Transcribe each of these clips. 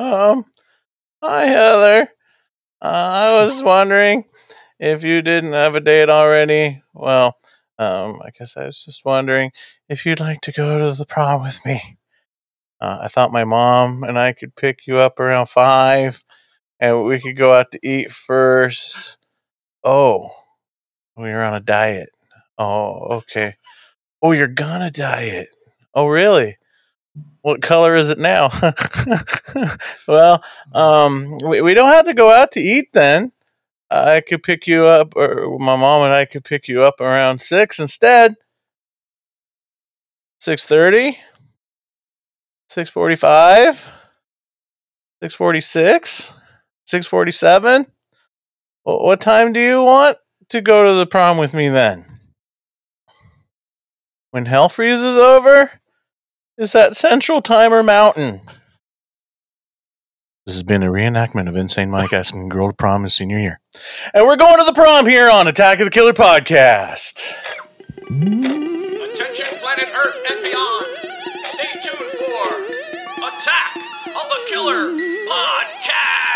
Um, hi Heather. Uh, I was wondering if you didn't have a date already. Well, um, I guess I was just wondering if you'd like to go to the prom with me. Uh, I thought my mom and I could pick you up around five, and we could go out to eat first. Oh, we're on a diet. Oh, okay. Oh, you're gonna diet. Oh, really? What color is it now? well, um, we, we don't have to go out to eat then. I could pick you up, or my mom and I could pick you up around six instead. Six thirty. Six forty-five. Six forty-six. Six forty-seven. What time do you want to go to the prom with me then? When hell freezes over? Is that Central Timer Mountain? This has been a reenactment of Insane Mike asking a girl to prom his senior year. And we're going to the prom here on Attack of the Killer podcast. Attention, planet Earth and beyond. Stay tuned for Attack of the Killer Podcast.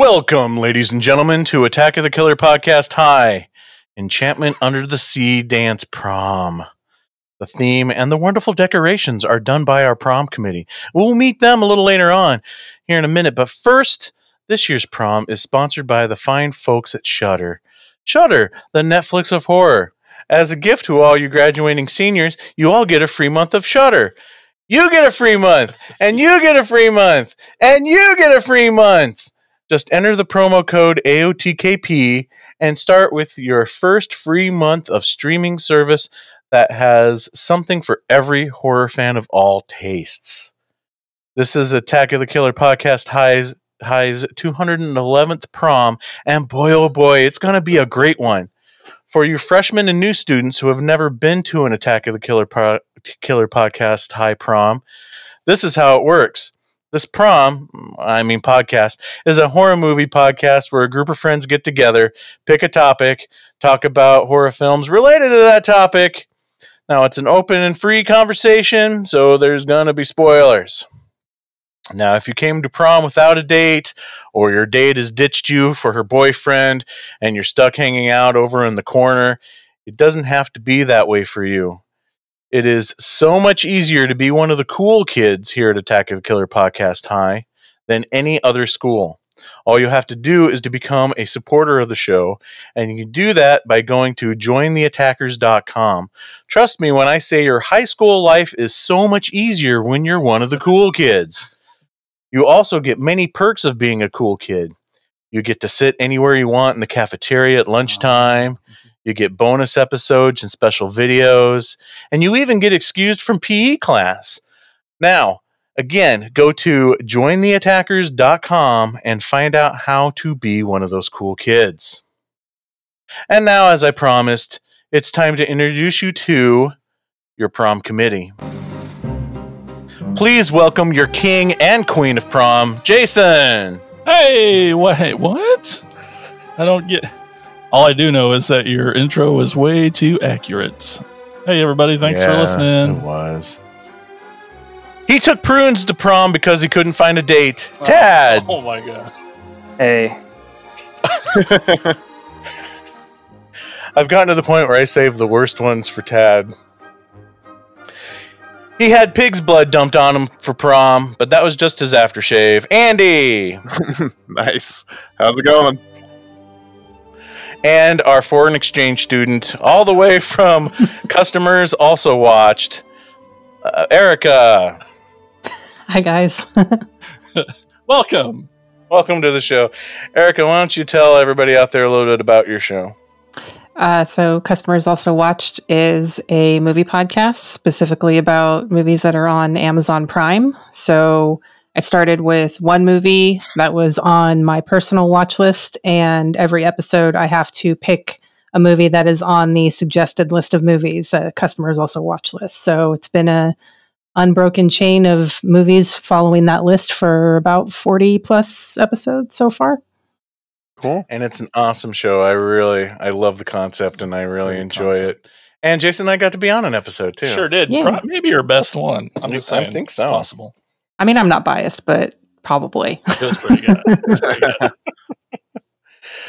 Welcome, ladies and gentlemen, to Attack of the Killer podcast. Hi, Enchantment Under the Sea Dance Prom. The theme and the wonderful decorations are done by our prom committee. We'll meet them a little later on here in a minute, but first, this year's prom is sponsored by the fine folks at Shudder. Shudder, the Netflix of horror. As a gift to all you graduating seniors, you all get a free month of Shudder. You get a free month, and you get a free month, and you get a free month. Just enter the promo code AOTKP and start with your first free month of streaming service that has something for every horror fan of all tastes. This is Attack of the Killer podcast highs highs 211th prom and boy oh boy it's going to be a great one. For you freshmen and new students who have never been to an Attack of the Killer po- Killer podcast high prom, this is how it works. This prom, I mean podcast, is a horror movie podcast where a group of friends get together, pick a topic, talk about horror films related to that topic. Now, it's an open and free conversation, so there's going to be spoilers. Now, if you came to prom without a date, or your date has ditched you for her boyfriend, and you're stuck hanging out over in the corner, it doesn't have to be that way for you. It is so much easier to be one of the cool kids here at Attack of the Killer Podcast High than any other school. All you have to do is to become a supporter of the show, and you can do that by going to jointheattackers.com. Trust me when I say your high school life is so much easier when you're one of the cool kids. You also get many perks of being a cool kid. You get to sit anywhere you want in the cafeteria at lunchtime. You get bonus episodes and special videos, and you even get excused from PE class. Now, again, go to jointheattackers.com and find out how to be one of those cool kids. And now, as I promised, it's time to introduce you to your prom committee. Please welcome your king and queen of prom, Jason. Hey, wait, what? I don't get. All I do know is that your intro was way too accurate. Hey, everybody, thanks for Yeah, It listening. was. He took prunes to prom because he couldn't find a date. Oh. Tad. Oh my god. Hey, I've gotten to the point where I save the worst ones for Tad. He had pig's blood dumped on him for prom, but that was just his aftershave. Andy! nice. How's it going? And our foreign exchange student, all the way from customers, also watched. Uh, Erica, Hi, guys. Welcome. welcome to the show. Erica, why don't you tell everybody out there a little bit about your show? Uh, so, Customers Also Watched is a movie podcast specifically about movies that are on Amazon Prime. So, I started with one movie that was on my personal watch list, and every episode I have to pick a movie that is on the suggested list of movies, uh, Customers Also Watch list. So, it's been a unbroken chain of movies following that list for about 40 plus episodes so far. Cool. and it's an awesome show. I really, I love the concept, and I really Great enjoy concept. it. And Jason and I got to be on an episode too. Sure did. Yeah. Pro- maybe your best one. I'm just saying. think it's so. possible. I mean, I'm not biased, but probably. It pretty good. It pretty good.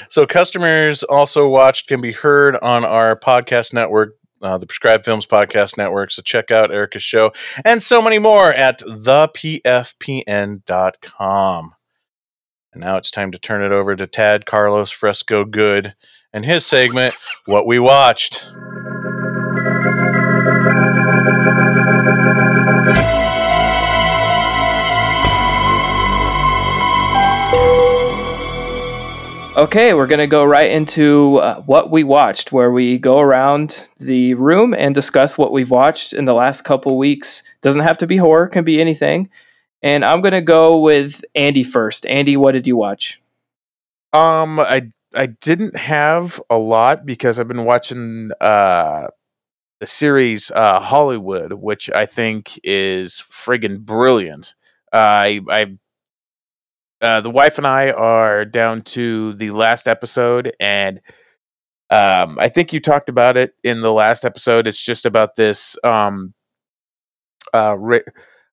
So customers also watched can be heard on our podcast network, uh, the Prescribed Films Podcast Network. So check out Erica's show and so many more at thepfpn.com. And now it's time to turn it over to Tad Carlos Fresco Good and his segment, What We Watched. Okay, we're going to go right into uh, what we watched, where we go around the room and discuss what we've watched in the last couple weeks. Doesn't have to be horror, can be anything. And I'm going to go with Andy first. Andy, what did you watch? Um, I I didn't have a lot because I've been watching uh the series uh Hollywood, which I think is friggin' brilliant. Uh, I I uh, the wife and I are down to the last episode, and um, I think you talked about it in the last episode. It's just about this um, uh, ra-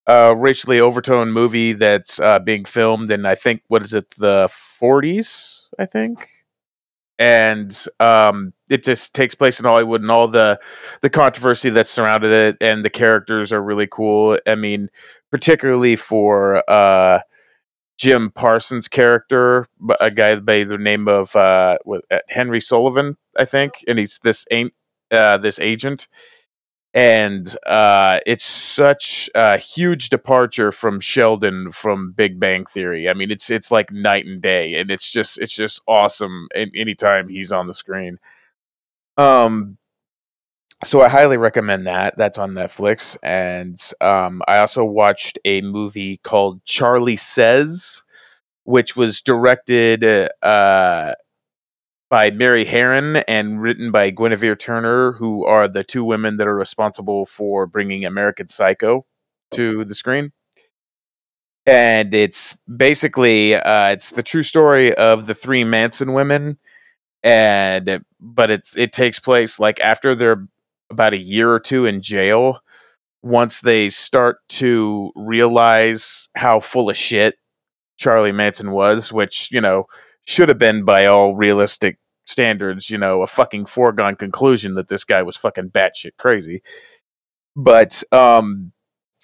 uh, racially overtoned movie that's uh, being filmed in I think what is it the 40s I think, and um, it just takes place in Hollywood and all the the controversy that surrounded it, and the characters are really cool. I mean, particularly for uh, Jim Parsons' character, a guy by the name of uh, uh, Henry Sullivan, I think, and he's this uh, this agent, and uh, it's such a huge departure from Sheldon from Big Bang Theory. I mean, it's it's like night and day, and it's just it's just awesome. an- anytime he's on the screen, um, so I highly recommend that. That's on Netflix, and um, I also watched a movie called Charlie Says, which was directed uh, by Mary Harron and written by Guinevere Turner, who are the two women that are responsible for bringing American Psycho to the screen. And it's basically uh, it's the true story of the three Manson women, and but it's it takes place like after they're about a year or two in jail once they start to realize how full of shit Charlie Manson was, which, you know, should have been by all realistic standards, you know, a fucking foregone conclusion that this guy was fucking batshit crazy. But um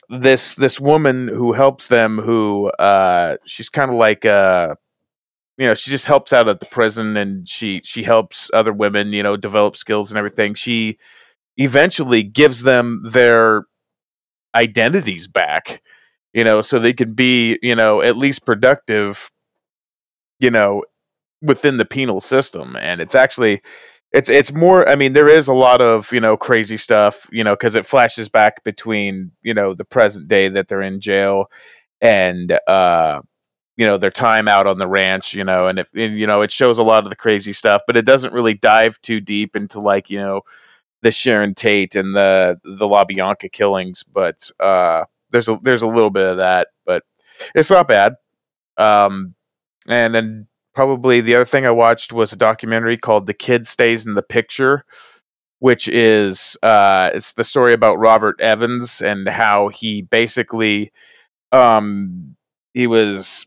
this this woman who helps them who uh she's kind of like uh you know she just helps out at the prison and she she helps other women you know develop skills and everything she eventually gives them their identities back you know so they can be you know at least productive you know within the penal system and it's actually it's it's more i mean there is a lot of you know crazy stuff you know because it flashes back between you know the present day that they're in jail and uh you know their time out on the ranch you know and it and, you know it shows a lot of the crazy stuff but it doesn't really dive too deep into like you know the Sharon Tate and the the LaBianca killings, but uh, there's a there's a little bit of that, but it's not bad. Um, and then probably the other thing I watched was a documentary called "The Kid Stays in the Picture," which is uh, it's the story about Robert Evans and how he basically um, he was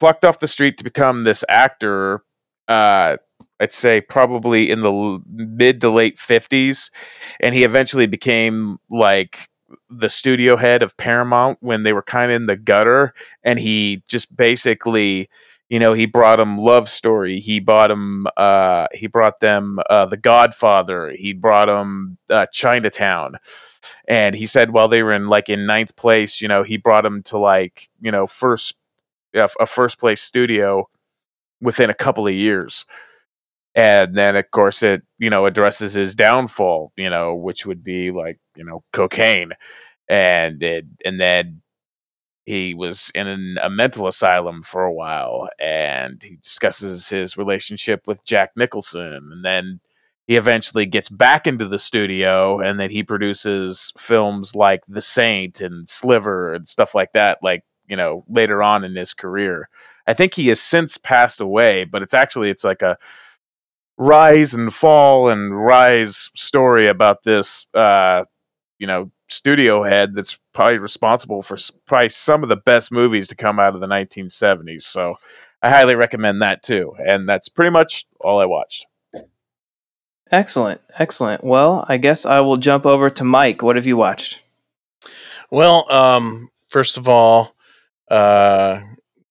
plucked off the street to become this actor. Uh, I'd say probably in the mid to late 50s. And he eventually became like the studio head of Paramount when they were kind of in the gutter. And he just basically, you know, he brought them Love Story. He brought him, uh, he brought them uh, The Godfather. He brought them uh, Chinatown. And he said while they were in like in ninth place, you know, he brought them to like, you know, first, a first place studio within a couple of years and then of course it you know addresses his downfall you know which would be like you know cocaine and it and then he was in an, a mental asylum for a while and he discusses his relationship with jack nicholson and then he eventually gets back into the studio and then he produces films like The Saint and Sliver and stuff like that, like, you know, later on in his career. I think he has since passed away, but it's actually it's like a rise and fall and rise story about this uh you know studio head that's probably responsible for s- probably some of the best movies to come out of the 1970s so i highly recommend that too and that's pretty much all i watched Excellent, excellent. Well, I guess I will jump over to Mike. What have you watched? Well, um, first of all, uh,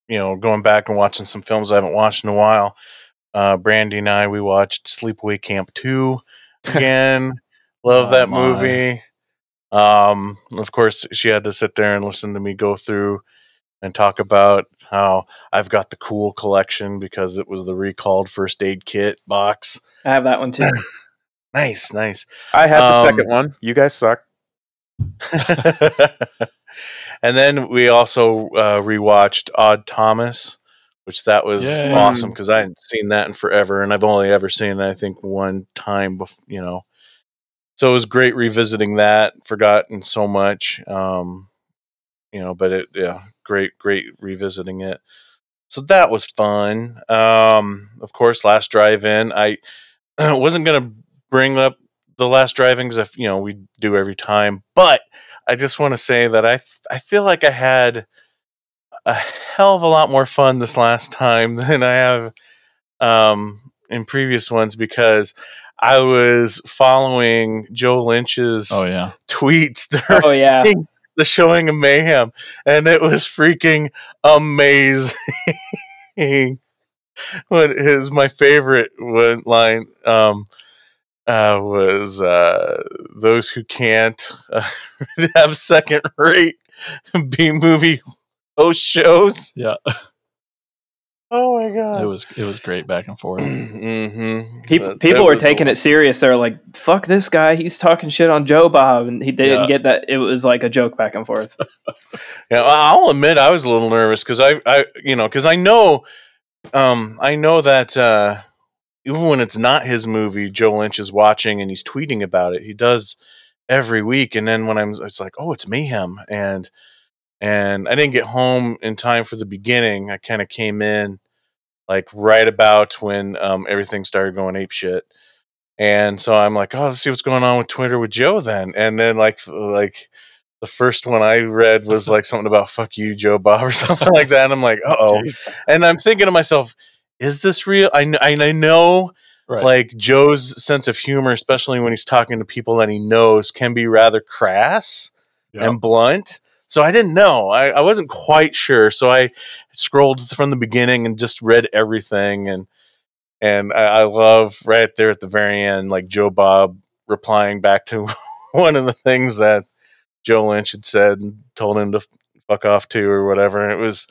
you know, going back and watching some films I haven't watched in a while. Uh, Brandy and I, we watched Sleepaway Camp 2 again. Love Oh, that my. movie. Um, of course, she had to sit there and listen to me go through and talk about how I've got the cool collection because it was the recalled first aid kit box. I have that one too. Nice, nice. i had the Um, second one you guys suck and then we also uh, rewatched Odd Thomas, which that was Yay. awesome because I hadn't seen that in forever, and I've only ever seen it I think one time, before, you know. So it was great revisiting that. Forgotten so much, um, you know, but it yeah, great, great revisiting it. So that was fun. Um, of course, last drive-in, I wasn't gonna bring up the last drive-in because you know we do every time, but I just want to say that I I feel like I had a hell of a lot more fun this last time than I have um, in previous ones because I was following Joe Lynch's Oh yeah. tweets during oh yeah, the showing of Mayhem, and it was freaking amazing. what is my favorite one line? Um, uh, was uh, those who can't uh, have second rate B movie host shows. Yeah. Oh my god! It was it was great back and forth. mm-hmm. people people were taking it serious. They're like, "Fuck this guy! He's talking shit on Joe Bob," and he they didn't Yeah. get that. It was like a joke back and forth. Yeah, I'll admit I was a little nervous because I, I, you know, because I know, um, I know that uh, even when it's not his movie, Joe Lynch is watching and he's tweeting about it. He does every week, and then when I'm, it's like, oh, it's mayhem, and and I didn't get home in time for the beginning. I kind of came in like right about when um, everything started going ape shit. And so I'm like, oh, let's see what's going on with Twitter with Joe then. And then like like the first one I read was like something about fuck you, Joe Bob or something like that. And I'm like, uh oh. And I'm thinking to myself, is this real? I, kn- I know Right. like Joe's sense of humor, especially when he's talking to people that he knows, can be rather crass Yep. and blunt. So I didn't know. I, I wasn't quite sure. So I scrolled from the beginning and just read everything. And and I, I love right there at the very end, like Joe Bob replying back to one of the things that Joe Lynch had said and told him to fuck off to or whatever. And it was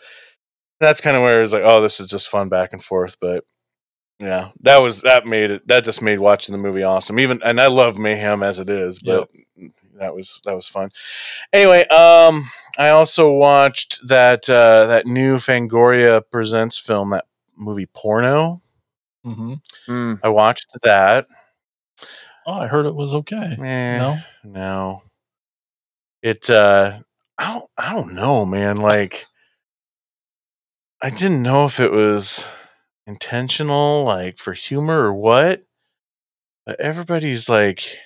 that's kind of where it was like, oh, this is just fun back and forth. But yeah, that was that made it that just made watching the movie awesome. Even and I love Mayhem as it is, but that was that was fun. Anyway, um I also watched that uh that new Fangoria presents film, that movie Porno. hmm Mm. I watched that. Oh, I heard it was okay. Eh, No. no. It uh I don't I don't know, man. Like I didn't know if it was intentional, like for humor or what. But everybody's like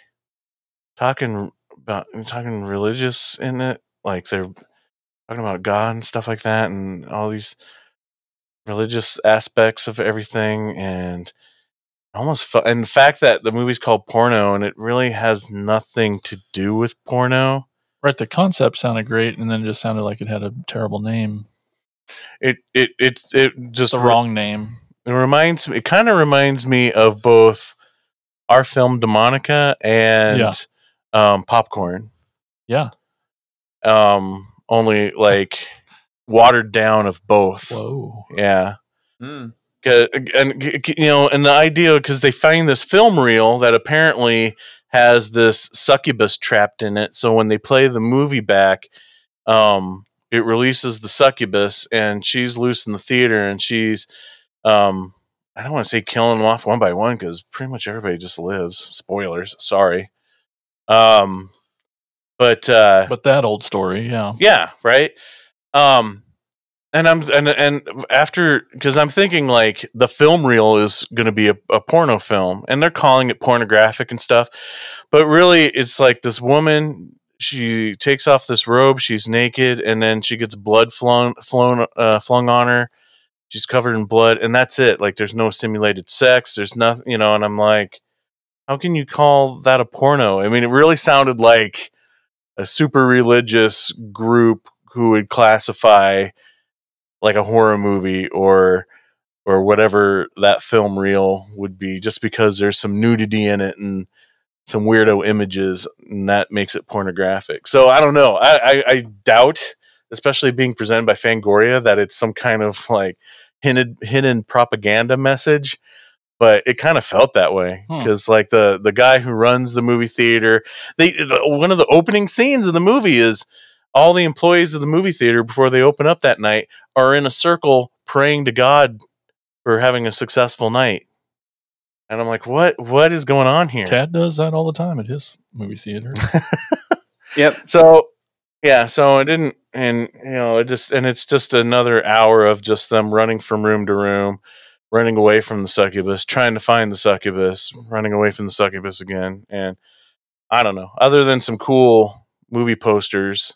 talking about talking religious in it. Like they're talking about God and stuff like that and all these religious aspects of everything and almost fu- and the fact that the movie's called porno and it really has nothing to do with porno Right. The concept sounded great, and then it just sounded like it had a terrible name. it it it it just the wrong name. it reminds me it kind of reminds me of both our film demonica and Yeah. Um popcorn Yeah. um only like watered down of both Whoa. yeah Mm. 'Cause- and you know and the idea because they find this film reel that apparently has this succubus trapped in it so when they play the movie back um it releases the succubus and she's loose in the theater and she's um I don't want to say killing them off one by one because pretty much everybody just lives. Spoilers, sorry. Um, but uh, But that old story, yeah. yeah, right. Um, and I'm and and after because I'm thinking like the film reel is going to be a, a porno film, and they're calling it pornographic and stuff, but really it's like this woman. She takes off this robe. She's naked, and then she gets blood flown flown uh, flung on her. She's covered in blood, and that's it. Like there's no simulated sex. There's nothing, you know. And I'm like, how can you call that a porno? I mean, it really sounded like a super religious group who would classify like a horror movie or or whatever that film reel would be just because there's some nudity in it and some weirdo images and that makes it pornographic. So i don't know. I i, I doubt especially being presented by fangoria that it's some kind of like hidden hidden propaganda message but it kind of felt that way Hmm. because like the the guy who runs the movie theater they the- one of the opening scenes of the movie is all the employees of the movie theater before they open up that night are in a circle praying to God for having a successful night. And I'm like, what what is going on here? Tad does that all the time at his movie theater. Yep. So yeah, so I didn't and you know, it just and it's just another hour of just them running from room to room, running away from the succubus, trying to find the succubus, running away from the succubus again. And I don't know, other than some cool movie posters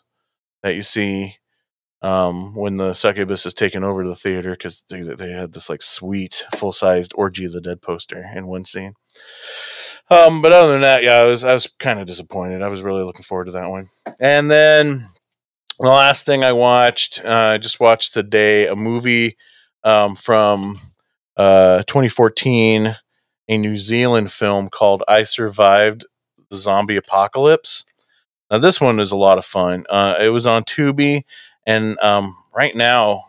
that you see um, when the succubus is taken over the theater because they, they had this like sweet full sized orgy of the dead poster in one scene. Um, but other than that, yeah, I was I was kind of disappointed. I was really looking forward to that one. And then the last thing I watched, uh, I just watched today a movie um, from uh, 2014, a New Zealand film called "I Survived the Zombie Apocalypse." Now, this one is a lot of fun. Uh, it was on Tubi, and um, right now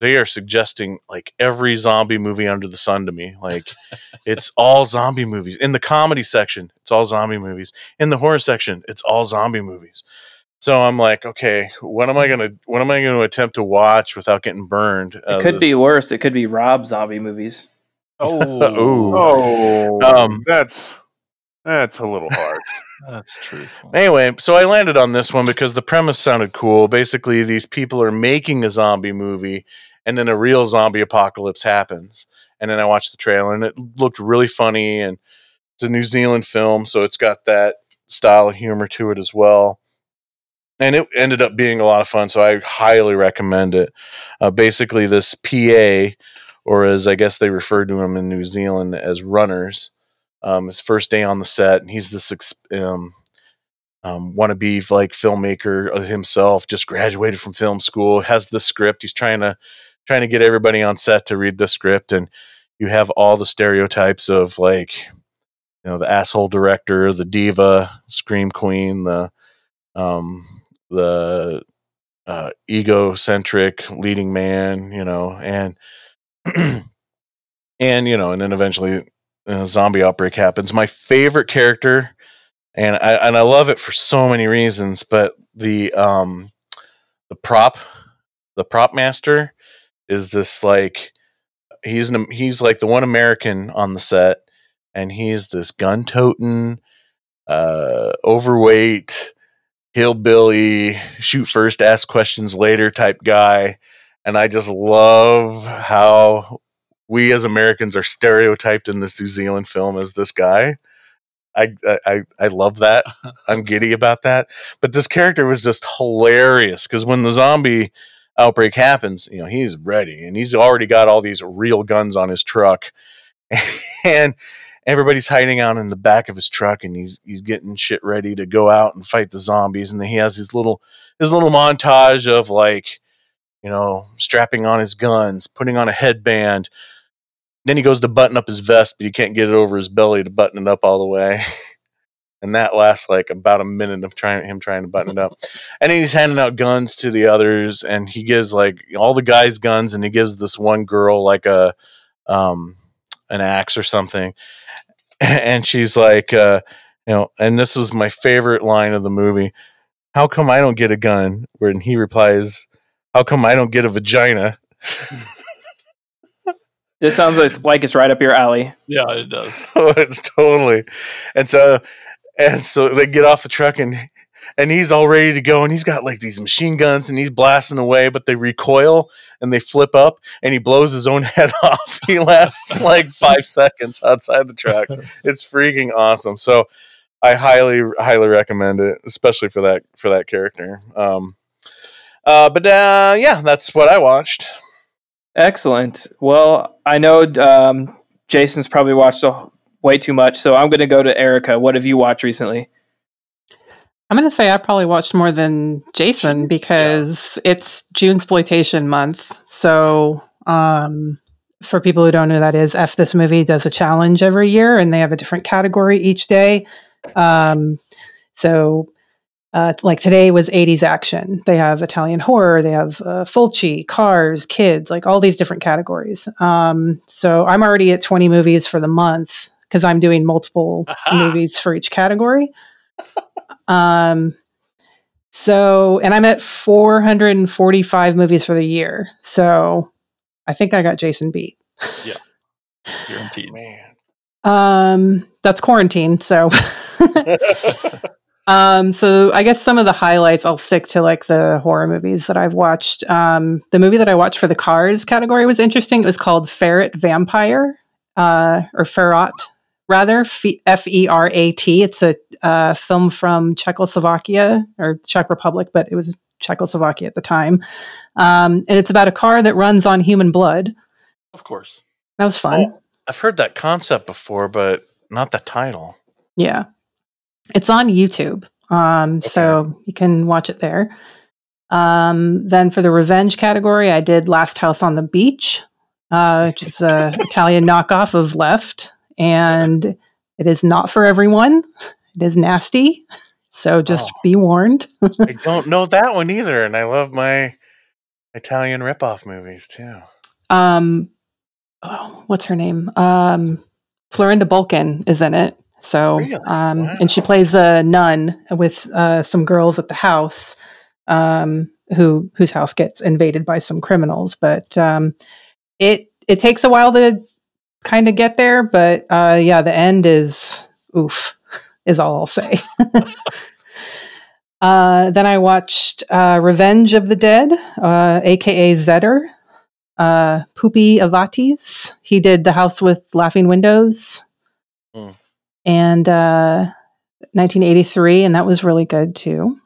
they are suggesting like every zombie movie under the sun to me. Like it's all zombie movies. In the comedy section, it's all zombie movies. In the horror section, it's all zombie movies. So I'm like, okay, what am I gonna what am I gonna attempt to watch without getting burned? It could be worse. It could be Rob zombie movies. Ooh. Oh, Um, that's that's a little hard. That's truthful. Anyway, so I landed on this one because the premise sounded cool. Basically, these people are making a zombie movie, and then a real zombie apocalypse happens. And then I watched the trailer, and it looked really funny. And it's a New Zealand film, so it's got that style of humor to it as well. And it ended up being a lot of fun, so I highly recommend it. Uh, basically, this PA, or as I guess they refer to him in New Zealand as runners, um, his first day on the set, and he's this um, um, wannabe like filmmaker himself, just graduated from film school, has the script. He's trying to trying to get everybody on set to read the script, and you have all the stereotypes of like you know the asshole director, the diva, scream queen, the um, the uh, egocentric leading man, you know, and and you know, and then eventually a zombie outbreak happens. My favorite character, and I and I love it for so many reasons, but the um the prop the prop master is this like he's an, he's like the one American on the set, and he's this gun toting, uh, overweight hillbilly, shoot first, ask questions later type guy, and I just love how we as Americans are stereotyped in this New Zealand film as this guy. I I I love that. I'm giddy about that. But this character was just hilarious because when the zombie outbreak happens, you know, he's ready and he's already got all these real guns on his truck. and everybody's hiding out in the back of his truck and he's he's getting shit ready to go out and fight the zombies and then he has his little his little montage of like you know strapping on his guns putting on a headband. Then he goes to button up his vest but he can't get it over his belly to button it up all the way. And that lasts like about a minute of trying him trying to button it up. And he's handing out guns to the others and he gives like all the guys guns and he gives this one girl like a um an axe or something and she's like uh you know and this was my favorite line of the movie how come i don't get a gun when he replies how come i don't get a vagina This sounds like- like it's right up your alley. Yeah, it does. it's totally. And so and so they get off the truck and and he's all ready to go and he's got like these machine guns and he's blasting away but they recoil and they flip up and he blows his own head off. He lasts like 5 seconds outside the truck. It's freaking awesome. So I highly highly recommend it especially for that for that character. Um uh but uh yeah, that's what I watched. Excellent. Well, I know um, Jason's probably watched a, way too much, so I'm going to go to Erica. What have you watched recently? I'm going to say I probably watched more than Jason because it's June exploitation month. So, um, for people who don't know who that is, F this movie does a challenge every year, and they have a different category each day. Um, so, uh, like today was 80s action. They have Italian horror. They have uh, Fulci, Cars, Kids, like all these different categories. Um, so I'm already at 20 movies for the month because I'm doing multiple Aha. movies for each category. Um, so, and I'm at 445 movies for the year. So I think I got Jason beat. Yeah. Guaranteed. Man. Um, that's quarantine. So, um, so I guess some of the highlights I'll stick to like the horror movies that I've watched. Um, the movie that I watched for the Cars category was interesting. It was called Ferret Vampire, uh, or Ferrat rather, F E R A T. It's a uh, film from Czechoslovakia or Czech Republic, but it was Czechoslovakia at the time. Um, and it's about a car that runs on human blood. Of course. That was fun. Oh, I've heard that concept before, but not the title. Yeah. It's on YouTube. Um, so you can watch it there. Um, then for the revenge category, I did Last House on the Beach, uh, which is a Italian knockoff of Left, and it is not for everyone. It is nasty, so just Oh. be warned. I don't know that one either, and I love my Italian ripoff movies too. Um, oh, what's her name? Um, Florinda Bolkan is in it. So, Really? um, and she plays a nun with uh, some girls at the house, um, who whose house gets invaded by some criminals. But um, it it takes a while to kind of get there. But uh, yeah, the end is oof, is all I'll say. Uh, then I watched uh, Revenge of the Dead, uh, aka Zeder, uh, Pupi Avati's. He did The House with Laughing Windows Hmm. and uh, 1983, and that was really good too.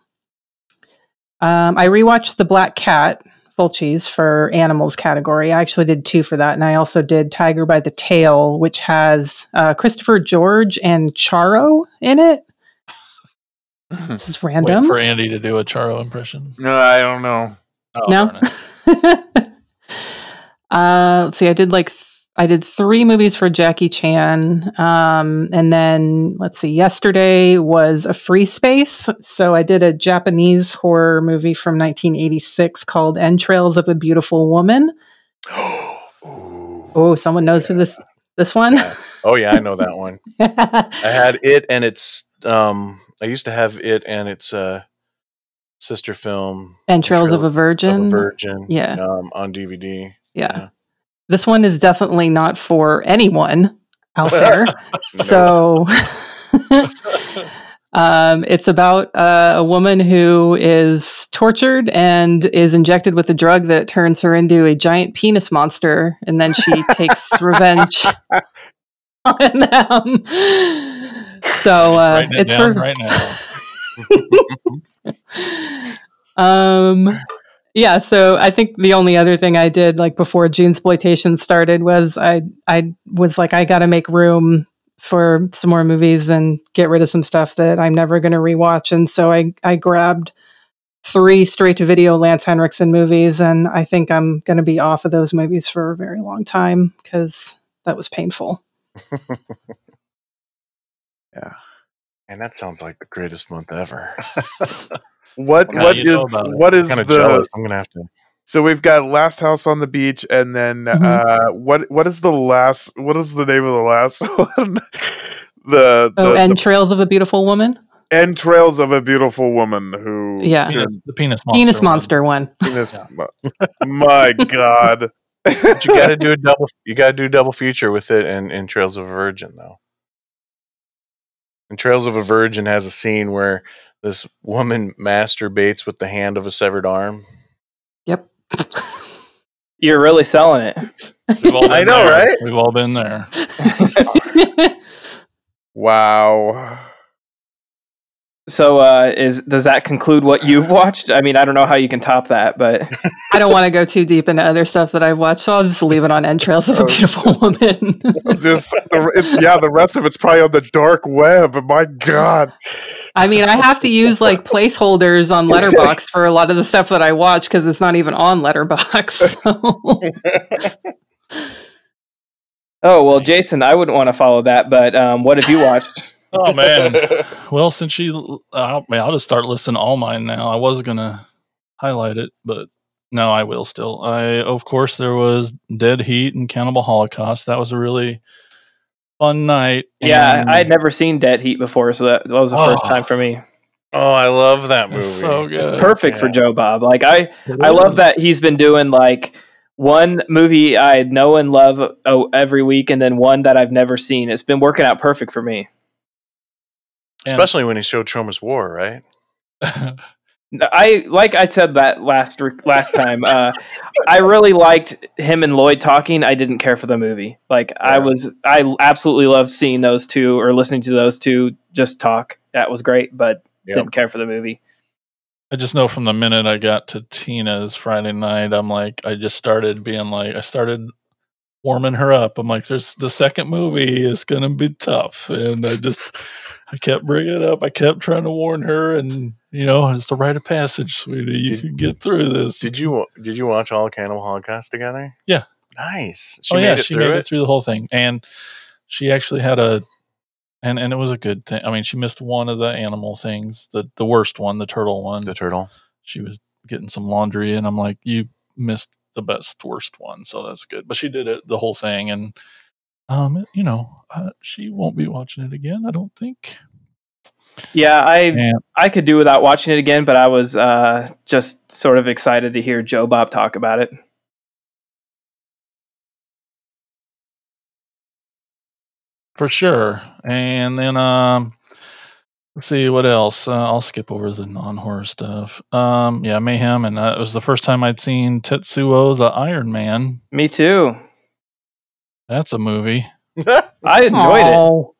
Um, I rewatched The Black Cat, Fulci's for animals category. I actually did two for that, and I also did Tiger by the Tail, which has uh, Christopher George and Charo in it. This is random. Wait random. for Andy to do a Charo impression. No, I don't know. Oh, No? uh, let's see. I did like th- I did three movies for Jackie Chan, um, and then let's see. Yesterday was a free space, so I did a Japanese horror movie from 1986 called "Entrails of a Beautiful Woman." Oh, someone knows who this this one. Yeah. Oh yeah, I know that one. I had it and its um I used to have it and its uh sister film Entrails of a of Virgin. a Virgin Yeah. um on DVD. yeah. yeah. This one is definitely not for anyone out there. So um, it's about uh, a woman who is tortured and is injected with a drug that turns her into a giant penis monster, and then she takes revenge on them. So uh, it it's down for right now. um yeah so i think the only other thing i did like before june exploitation started was i i was like i gotta make room for some more movies and get rid of some stuff that i'm never going to rewatch and so i i grabbed three straight to video lance henriksen movies and i think i'm going to be off of those movies for a very long time because that was painful Yeah. And that sounds like the greatest month ever. What Now what you know is about it. what is kind the jealous. I'm gonna have to. so we've got Last House on the Beach and then Mhm. uh what what is the last what is the name of the last one? the, oh the, and trails of a beautiful woman the entrails of a beautiful woman who Yeah. Penis, the penis monster. penis one. monster one penis, my god But you got to do a double. You got to do double feature with it and Entrails of a Virgin, though. Entrails of a Virgin has a scene where this woman masturbates with the hand of a severed arm. Yep. You're really selling it. I know, there. right? We've all been there. Wow. So, uh, is does that conclude what you've watched? I mean, I don't know how you can top that, but I don't want to go too deep into other stuff that I've watched, so I'll just leave it on Entrails of a Oh. Beautiful Woman. Just it's, yeah, the rest of it's probably on the dark web. My God. I mean, I have to use like placeholders on Letterboxd for a lot of the stuff that I watch because it's not even on Letterboxd. So. oh well, Jason, I wouldn't want to follow that. But um, what have you watched? Oh man. well, since you, uh, I'll, I'll just start listing all mine now. I was gonna highlight it, but no, I will still. I, of course, there was Dead Heat and Cannibal Holocaust. That was a really fun night. Yeah, I had never seen Dead Heat before, so that, that was the first Oh. time for me. Oh, I love that movie. It's so It's good. perfect for Joe Bob. Like I, I love that he's been doing like one movie I know and love oh, every week, and then one that I've never seen. It's been working out perfect for me. And- Especially when he showed Troma's War, right? I like I said that last last time. Uh, I really liked him and Lloyd talking. I didn't care for the movie. Like I was, I absolutely loved seeing those two or listening to those two just talk. That was great, but Yep. didn't care for the movie. I just know from the minute I got to Tina's Friday night, I'm like, I just started being like, I started warming her up. I'm like, there's the second movie is gonna be tough, and I just, I kept bringing it up. I kept trying to warn her, and you know, it's the rite of passage, sweetie. You Did- can get through this. Did you did you watch all Cannibal Holocaust together? Yeah. Nice. She oh made yeah, it she through made it. it through the whole thing, and she actually had a, and and it was a good thing. I mean, she missed one of the animal things, the the worst one, the turtle one. The turtle. she was getting some laundry and I'm like, you missed the best worst one, so that's good. But she did it the whole thing, and um, you know, uh, she won't be watching it again. I don't think. Yeah, I And I could do without watching it again, but I was uh, just sort of excited to hear Joe Bob talk about it. for sure. And then um, let's see what else. Uh, I'll skip over the non-horror stuff. Um, yeah, Mayhem, and that was the first time I'd seen Tetsuo the Iron Man. Me too. That's a movie. I enjoyed it. Oh,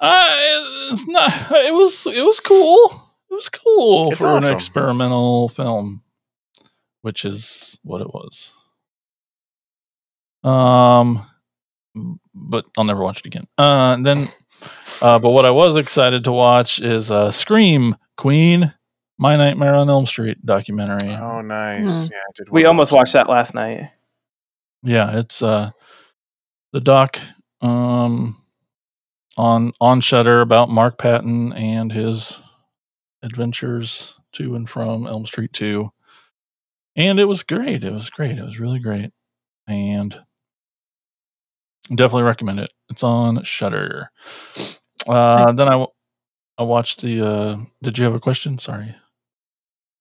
I, it's not. It was. It was cool. It was cool It's for awesome. an experimental film, which is what it was. Um, but I'll never watch it again. Uh, and then, uh, but what I was excited to watch is uh, Scream Queen, My Nightmare on Elm Street documentary. Oh, nice. Hmm. Yeah, did. We wanna almost watched that last night. Yeah, it's uh the doc um on on Shudder about Mark Patton and his adventures to and from Elm Street 2. And it was great. It was great. It was really great. And definitely recommend it. It's on Shudder. Uh then I w- I watched the uh did you have a question? Sorry.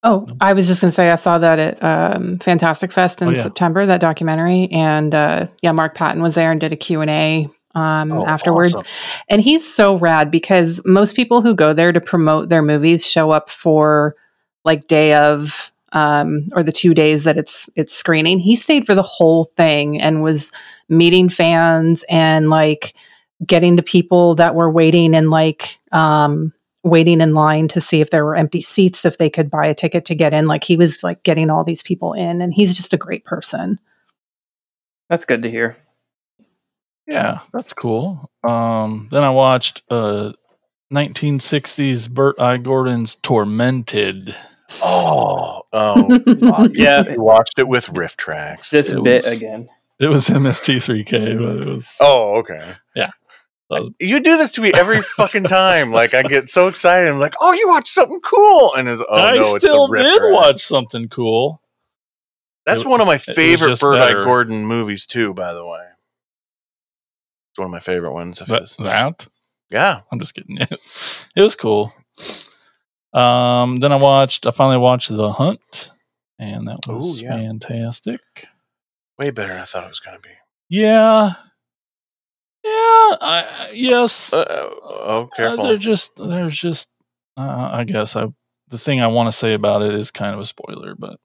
Oh! I was just going to say I saw that at um, Fantastic Fest in Oh, yeah. September. That documentary, and uh, yeah, Mark Patton was there and did a Q and A um, Oh, afterwards. awesome. And he's so rad because most people who go there to promote their movies show up for like day of um, or the two days that it's it's screening. He stayed for the whole thing and was meeting fans and like getting to people that were waiting and like um, waiting in line to see if there were empty seats if they could buy a ticket to get in. Like he was like getting all these people in, and he's just a great person. That's good to hear. Yeah, that's cool. Um, then I watched uh, 1960s Bert I. Gordon's Tormented. Oh, oh. Yeah. You watched it with RiffTrax. This It bit was- again. It was MST3K, but it was. Oh, okay. Yeah. That was- You do this to me every fucking time. Like I get so excited. I'm like, oh, you watched something cool, and it's oh I no, it's still the did watch something cool. That's It- one of my favorite Bert I. Gordon movies too. By the way, it's one of my favorite ones. Of his. that Yeah, I'm just kidding. It was cool. Um, then I watched. I finally watched The Hunt, and that was Ooh, yeah. fantastic. Way better than I thought it was going to be. Yeah. Yeah. I, yes. Uh, oh, Uh, careful. they're just there's just uh, I guess I the thing I want to say about it is kind of a spoiler, but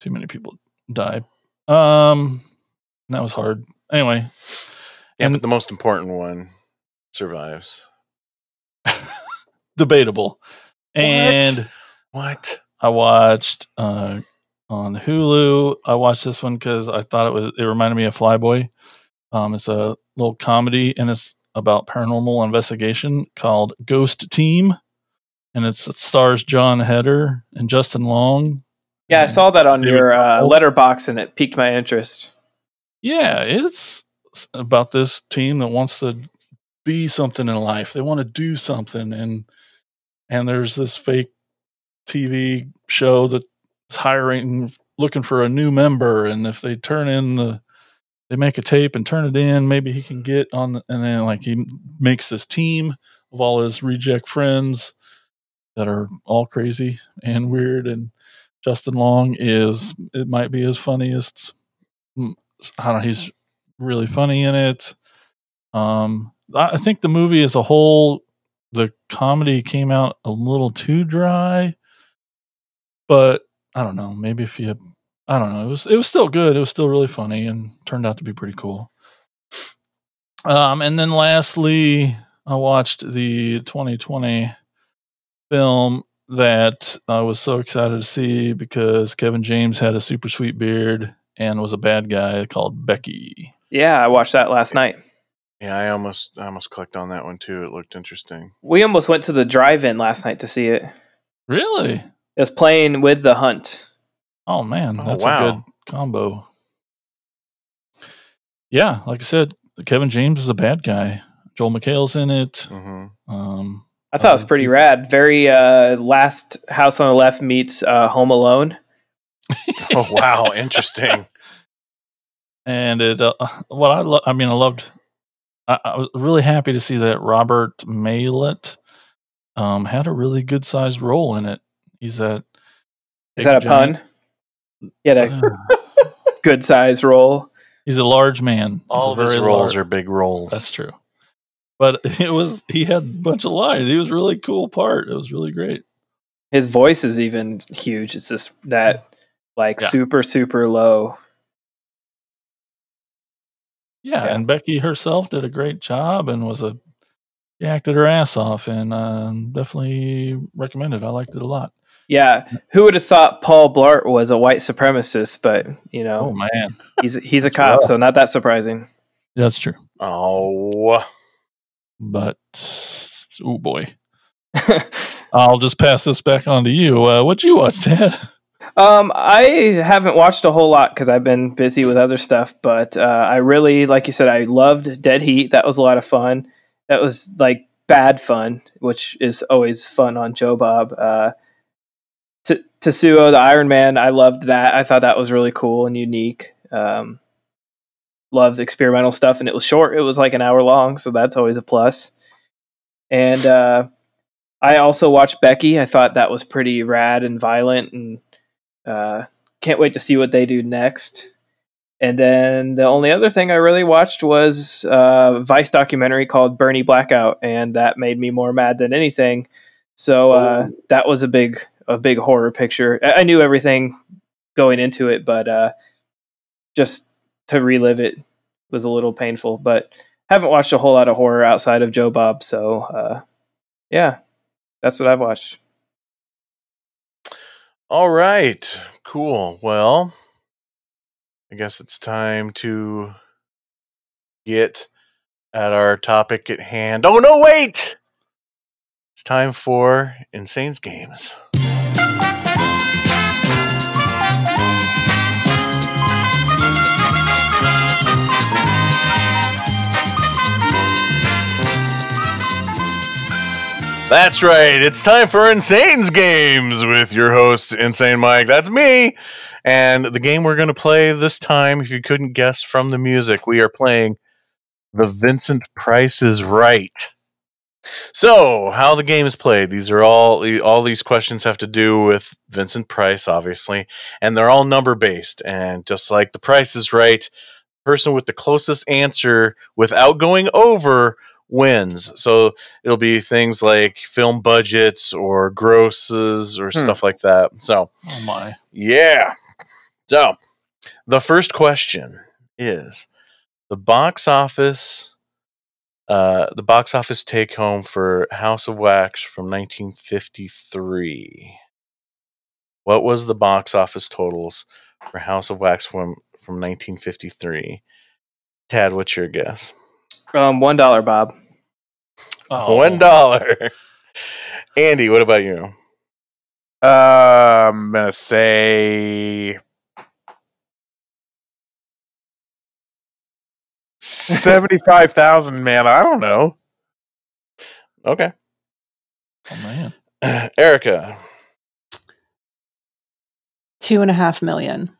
too many people die. Um, that was hard. Anyway, yeah, and- but the most important one survives. debatable. And What? I watched uh on Hulu. I watched this one because I thought it was it reminded me of Flyboy. Um, it's a little comedy and it's about paranormal investigation called Ghost Team, and it's, it stars Jon Heder and Justin Long. Yeah, I saw that on David your uh, Letterboxd, and it piqued my interest. Yeah, it's about this team that wants to be something in life. They want to do something, and and there's this fake TV show that's hiring, looking for a new member, and if they turn in the, they make a tape and turn it in, maybe he can get on. The, and then like he makes this team of all his reject friends that are all crazy and weird, and Justin Long is it might be his funniest I don't know. He's really funny in it. Um, I I think the movie as a whole, the comedy came out a little too dry, but I don't know. Maybe if you, I don't know. It was it was still good. It was still really funny and turned out to be pretty cool. Um, and then lastly, I watched the 2020 film that I was so excited to see because Kevin James had a super sweet beard and was a bad guy called Becky. Yeah, I watched that last night. Yeah, I almost I almost clicked on that one too. It looked interesting. We almost went to the drive-in last night to see it. Really? It Really? was playing with the Hunt. Oh man, Oh, that's a good combo. Yeah, like I said, Kevin James is a bad guy. Joel McHale's in it. hmm Um, I thought it was pretty rad. Very uh, last House on the Left meets uh, Home Alone. Oh wow, interesting. and it, uh, what I, lo- I mean, I loved. I, I was really happy to see that Robert Maillet um, had a really good sized role in it. He's that. Is that a big pun? Yeah, a good size roll. He's a large man. He's All of his very roles large- are big roles. That's true. But it was he had a bunch of lines. He was a really cool part. It was really great. His voice is even huge. It's just that like Yeah. super super low. Yeah, Yeah. and Becky herself did a great job and was a she acted her ass off and um, definitely recommended. I liked it a lot. Yeah, who would have thought Paul Blart was a white supremacist? But you know, Oh know, man, he's he's a cop, so not that surprising. that's true. oh, But oh boy, I'll just pass this back on to you. Uh, what you watch, Dad? Um, I haven't watched a whole lot because I've been busy with other stuff. But uh, I really, like you said, I loved Dead Heat. That was a lot of fun. That was like bad fun, which is always fun on Joe Bob. Uh, T- Tetsuo, the Iron Man, I loved that. I thought that was really cool and unique. Um, loved experimental stuff, and it was short. It was like an hour long, so that's always a plus. And uh, I also watched Becky. I thought that was pretty rad and violent, and uh, can't wait to see what they do next. And then the only other thing I really watched was uh, a Vice documentary called Bernie Blackout, and that made me more mad than anything. So uh, that was a big a big horror picture. I, I knew everything going into it, but uh, just to relive it was a little painful. But haven't watched a whole lot of horror outside of Joe Bob, so uh, yeah, that's what I've watched. all right, cool. Well, I guess it's time to get at our topic at hand. Oh no, wait! It's time for Insane's Games. That's right. It's time for Insane's Games with your host, Insane Mike. That's me. And the game we're going to play this time, if you couldn't guess from the music, we are playing The Vincent Price is Right. So, how the game is played. These are all all these questions have to do with Vincent Price, obviously, and they're all number based. And just like the Price is right, person with the closest answer without going over wins. So it'll be things like film budgets or grosses or Hmm. stuff like that. So Oh my. yeah. So the first question is the box office uh the box office take home for House of Wax from 1953. What was the box office totals for House of Wax from from 1953? Tad, what's your guess? Um, one dollar, Bob. Oh. One dollar. Andy, what about you? Uh, I'm gonna say seventy-five thousand. Man, I don't know. Okay. Oh man. Erica. Two and a half million.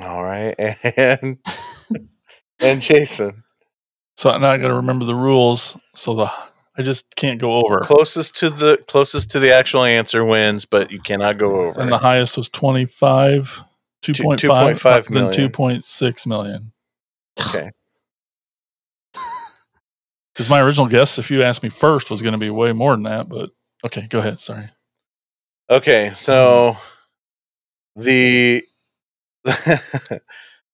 All right. And and Jason. So I'm not gonna remember the rules. So the I just can't go over. Closest to the closest to the actual answer wins, but you cannot go over. And the highest was 25, 2.5, 2.5 then million. 2.6 million. okay. Because my original guess, if you asked me first, was going to be way more than that. But okay, go ahead. Sorry. Okay, so the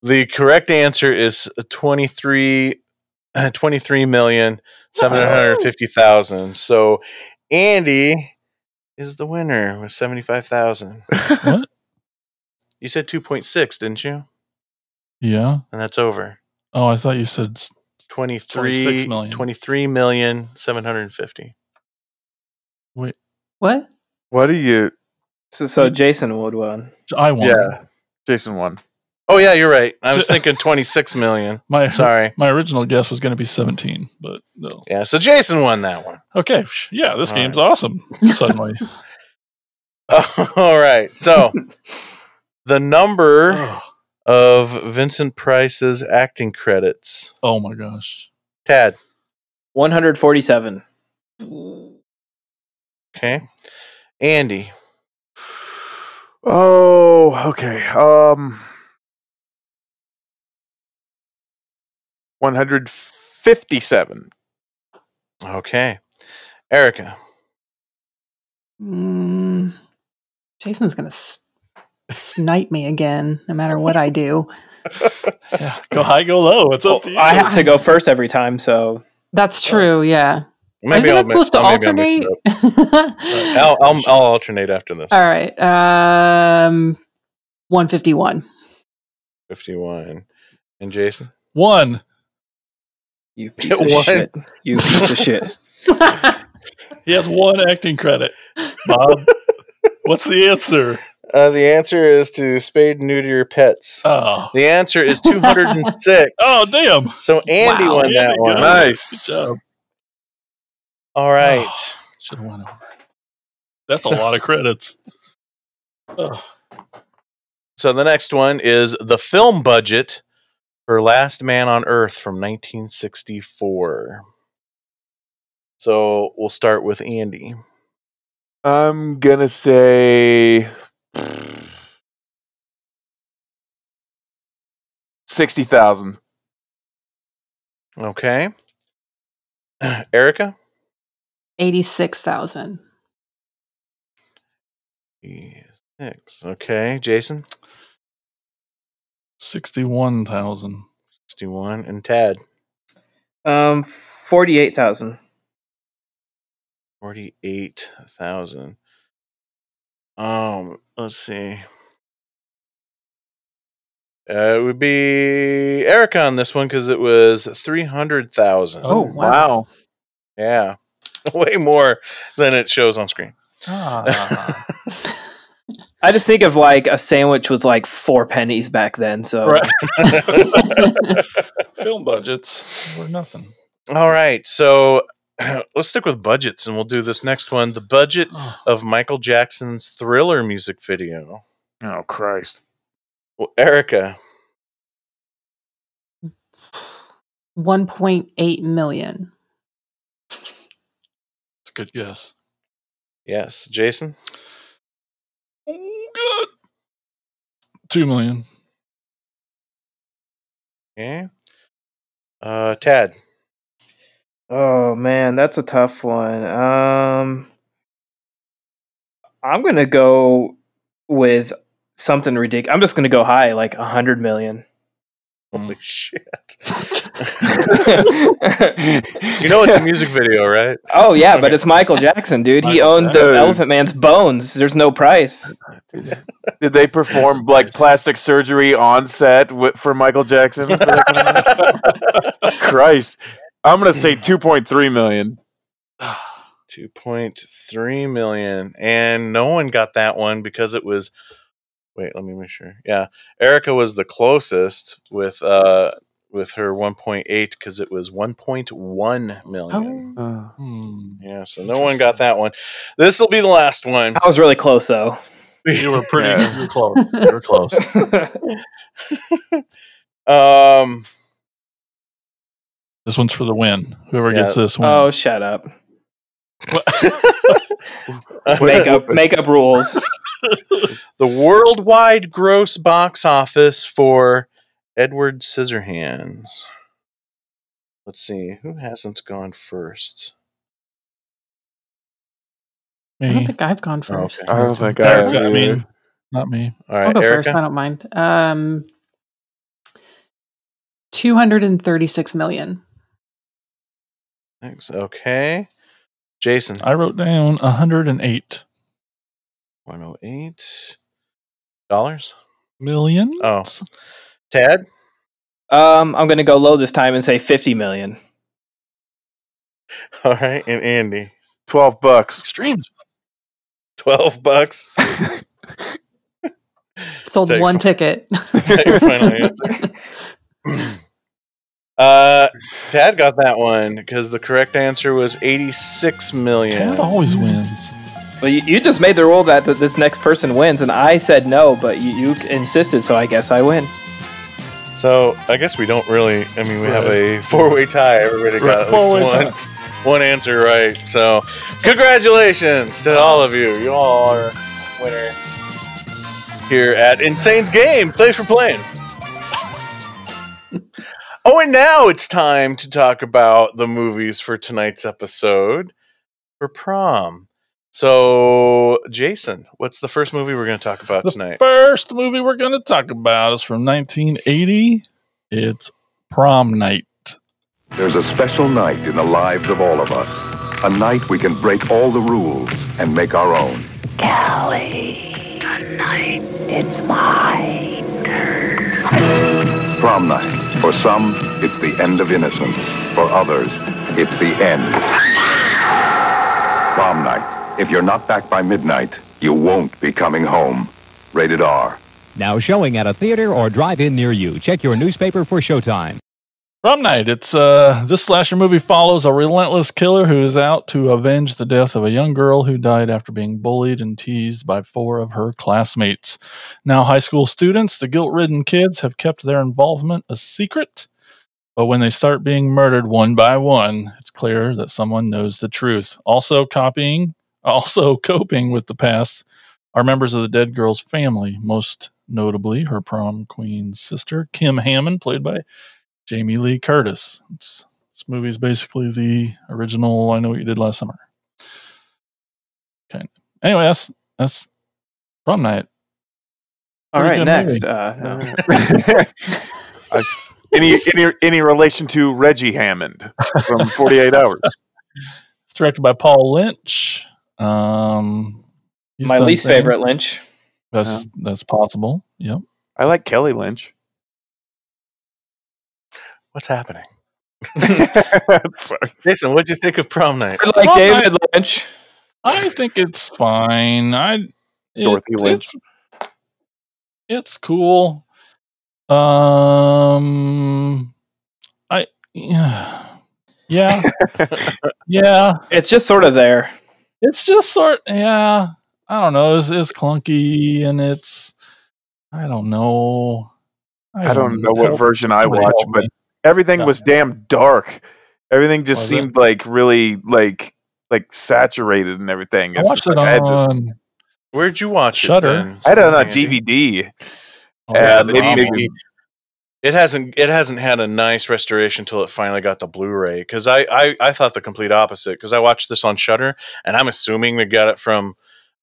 the correct answer is 23 uh, 23 million 750,000. So Andy is the winner with 75,000. What? You said 2.6, didn't you? Yeah. And that's over. Oh, I thought you said s- 23 26 million. 23 million 750. Wait. What? What do you? So, so Jason would win. I won. Yeah, Jason won. Oh yeah, you're right. I was thinking 26 million. My Sorry. my original guess was going to be 17, but no. Yeah, so Jason won that one. Okay. Yeah, this All game's awesome. Suddenly. All right. So the number of Vincent Price's acting credits. oh my gosh. Tad. One hundred forty-seven. Okay. Andy. Oh, okay. Um, one hundred fifty-seven. Okay. Erica. Mm, Jason's gonna s- snipe me again, no matter what I do. Yeah. Go high, go low. It's up to you. I have to go first every time, so That's true. Yeah. Maybe Isn't I'll, it supposed to I'll- maybe I'll alternate? I'll, I'll, I'll alternate after this. All right. Um, one fifty one. 51. And Jason? One. You piece of What? shit. You piece of shit. He has one acting credit. Bob, what's the answer? Uh, the answer is to spade and neuter your pets. Oh. The answer is 206. Oh, damn. So Andy Wow. won that Andy one. it. Nice. Good job. All right. Should have went over. That's So- a lot of credits. Oh, So the next one is the film budget for Last Man on Earth from 1964. So we'll start with Andy. I'm gonna say sixty thousand. Okay. Erica? Eighty six thousand. Six. Okay. Jason? 61,000. 61. And Tad? Um, forty-eight thousand. 48,000. Um, let's see. Uh, it would be Erica on this one because it was 300,000. Oh, wow. Yeah. Way more than it shows on screen. Ah. I just think of like a sandwich was like four pennies back then. So right. Film budgets were nothing. All right. So let's stick with budgets and we'll do this next one. The budget Oh, of Michael Jackson's Thriller music video. Oh Christ! Well, Erica, 1.8 million. It's a good guess. Yes, Jason. Oh, good. Two million. Okay. Uh, Tad. Oh man, that's a tough one. Um I'm going to go with something ridiculous. I'm just going to go high like a 100 million. Holy shit! you know it's a music video, right? oh yeah, but it's Michael Jackson, dude. He Michael owned the Elephant Man's bones. There's no price. Did they perform like plastic surgery on set wi- for Michael Jackson? for that kind of- Christ, I'm gonna say 2.3 million. Two point three million, and no one got that one because it was. Wait, let me make sure. Yeah, Erica was the closest with uh with her one point eight because it was one point one million. Oh, Hmm. Yeah, so no one got that one. This will be the last one. I was really close though. You were pretty. Yeah. You were close. You were close. Um, This one's for the win. Whoever Yeah. gets this one. oh, shut up. Makeup makeup rules. the worldwide gross box office for Edward Scissorhands. Let's see who hasn't gone first. I don't think I've gone first. okay. I don't think I have I mean, not me. All I'll right, go first. I don't mind. Um, 236 million. Thanks. Okay, Jason. I wrote down 108 One hundred eight dollars. million. Oh, Tad. Um, I'm gonna go low this time and say 50 million. All right, and Andy. 12 bucks. Extremes. Twelve bucks. Sold Take one fi- ticket. that your final answer? uh, Tad got that one because the correct answer was eighty-six million. Tad always wins. Well, you, you just made the rule that, that this next person wins, and I said no, but you, you insisted, so I guess I win. So I guess we don't really. I mean, we have a four-way tie. Everybody got Right, at least one, tie. one answer right. So congratulations to all of you. You all are winners here at Insane's Games. Thanks for playing. Oh, and now it's time to talk about the movies for tonight's episode for prom. So, Jason, what's the first movie we're going to talk about The tonight? first movie we're going to talk about is from 1980. It's Prom Night. There's a special night in the lives of all of us. A night we can break all the rules and make our own. Callie, tonight it's my turn. Prom night. For some, it's the end of innocence. For others, it's the end. Prom night. If you're not back by midnight, you won't be coming home. Rated R. Now showing at a theater or drive-in near you. Check your newspaper for showtime. Prom Night. It's uh this slasher movie follows a relentless killer who is out to avenge the death of a young girl who died after being bullied and teased by four of her classmates. Now high school students, the guilt-ridden kids have kept their involvement a secret. But when they start being murdered one by one, it's clear that someone knows the truth. Also copying, also coping with the past are members of the dead girl's family, most notably her prom queen's sister, Kim Hammond, played by Jamie Lee Curtis. It's, this movie is basically the original I Know What You Did Last Summer. Okay. Anyway, that's that's prom night. All Pretty right, next. movie. Uh, Uh, any any any relation to Reggie Hammond from 48 Hours? It's directed by Paul Lynch. Um, my least things. favorite Lynch. That's that's possible. Yep. I like Kelly Lynch. What's happening? Sorry. Jason, what'd you think of prom night? I like Well, David Lynch. I think it's fine. I it- Dorothy Lynch. It's, it's cool. Um, I yeah, yeah, yeah. It's just sort of there. It's just sort. Yeah, I don't know. It's, it's clunky and it's. I don't know. I don't know what version I somebody watch, but everything Yeah. was damn dark. Everything just Was it? seemed like really like like saturated and everything. I watched just it like I had on. Where'd you watch Shudder. it? Then? I had it on a DVD. Oh, Yeah, the maybe- wow. It hasn't it hasn't had a nice restoration until it finally got the Blu-ray. Because I, I I thought the complete opposite. Because I watched this on Shudder, and I'm assuming they got it from